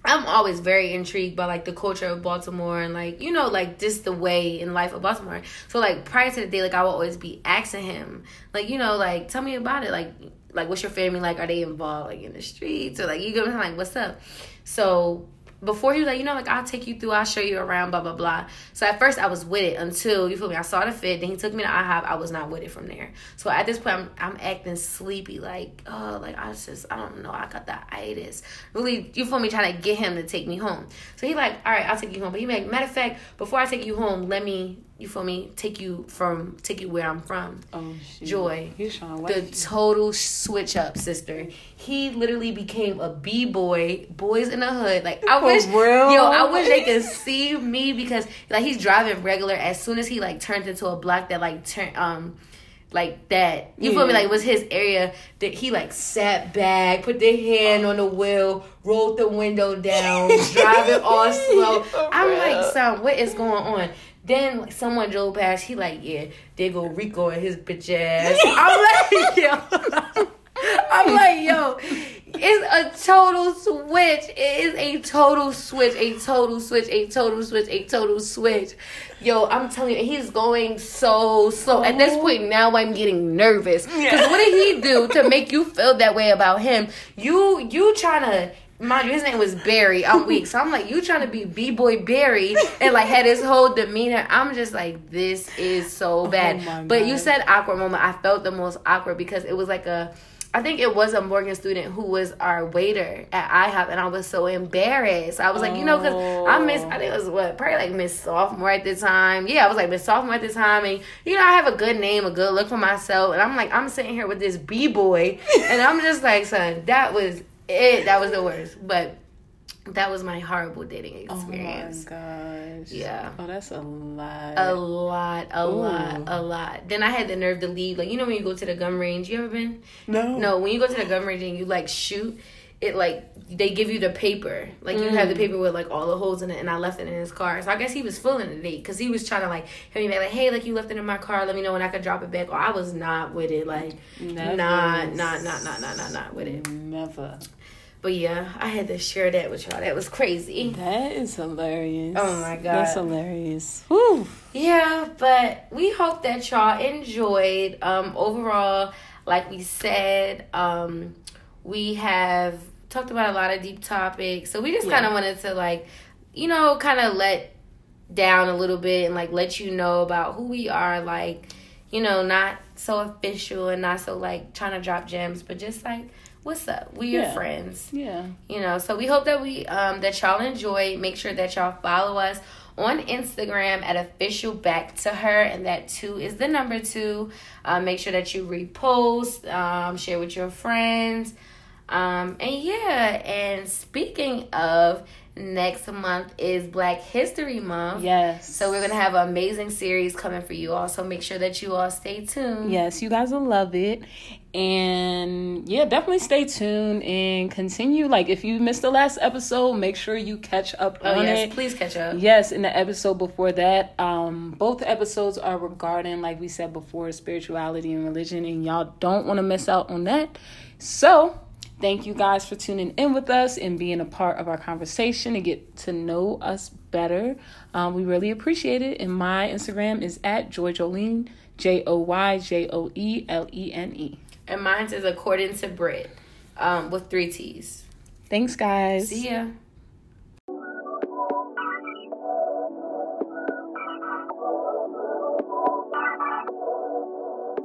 I'm always very intrigued by like the culture of Baltimore and like you know like just the way in life of Baltimore. So like prior to the day, like I would always be asking him like you know like tell me about it like like what's your family like? Are they involved like in the streets or like you what like what's up? So before he was like, you know, like I'll take you through, I'll show you around, blah blah blah. So at first I was with it until you feel me. I saw the fit, then he took me to IHOP. I was not with it from there. So at this point, I'm I'm acting sleepy, like oh, like I just I don't know, I got the itis. Really, you feel me? Trying to get him to take me home. So he like, all right, I'll take you home. But he like, matter of fact, before I take you home, let me, you feel me, take you from take you where I'm from. oh, shit. Joy. He's trying to The total switch up, sister. He literally became a b boy, boys in the hood. Like I For wish, real? yo, I wish they could see me because like he's driving regular. As soon as he like turned into a block that like turn um. Like that, you feel me? Like it was his area that he like sat back, put their hand on the wheel, rolled the window down, driving all slow. I'm like, son, what is going on? Then like, someone drove past. He like, yeah, there go Rico and his bitch ass. I'm like, yo. I'm like, yo, it's a total switch. It is a total switch, a total switch, a total switch, a total switch. Yo, I'm telling you, he's going so slow. At this oh. point, now I'm getting nervous. Because what did he do to make you feel that way about him? You, you trying to. Mind you, his name was Barry. I'm weak, so I'm like, you trying to be b boy Barry and like had his whole demeanor. I'm just like, this is so oh bad. my but you said awkward moment. I felt the most awkward because it was like a I think it was a Morgan student who was our waiter at IHOP, and I was so embarrassed. I was like, you know, because I miss, I think it was what, probably like Miss Sophomore at the time. Yeah, I was like Miss Sophomore at the time, and you know, I have a good name, a good look for myself, and I'm like, I'm sitting here with this b boy, and I'm just like, son, that was it. That was the worst, but that was my horrible dating experience. Oh my gosh. Yeah. Oh, that's a lot. A lot, a Ooh. lot, a lot. Then I had the nerve to leave. Like you know when you go to the gun range, you ever been? no. No, when you go to the gun range and you like shoot, it like they give you the paper. Like you have the mm. paper with like all the holes in it, and I left it in his car. So I guess he was fooling the date because he was trying to like hit me back, like, hey, like you left it in my car. Let me know when I could drop it back. Or I was not with it. Like Never. not, not, not, not, not, not, not with it. Never. But yeah, I had to share that with y'all. That was crazy. That is hilarious. Oh my God. That's hilarious. Whew. Yeah, but we hope that y'all enjoyed. Um, overall, like we said, um, we have talked about a lot of deep topics. So we just Yeah. kind of wanted to like, you know, kind of let down a little bit and like let you know about who we are. Like, you know, not so official and not so like trying to drop gems, but just like, what's up? We your Yeah. friends Yeah. you know so we hope that we um that y'all enjoy make sure that y'all follow us on instagram at official back to her and that two is the number two um, make sure that you repost um, share with your friends um, and yeah and speaking of next month is black history month Yes. so we're gonna have an amazing series coming for you all so make sure that you all stay tuned Yes, you guys will love it. And yeah, definitely stay tuned and continue. Like, if you missed the last episode, make sure you catch up oh on yes it. please catch up Yes, in the episode before that, um, both episodes are regarding, like we said before, spirituality and religion, and y'all don't want to miss out on that. So, thank you guys for tuning in with us and being a part of our conversation and get to know us better. Um, we really appreciate it. And my Instagram is at Joy Joelene, J O Y J O L N and mine is according to brit um, with three t's Thanks, guys. see ya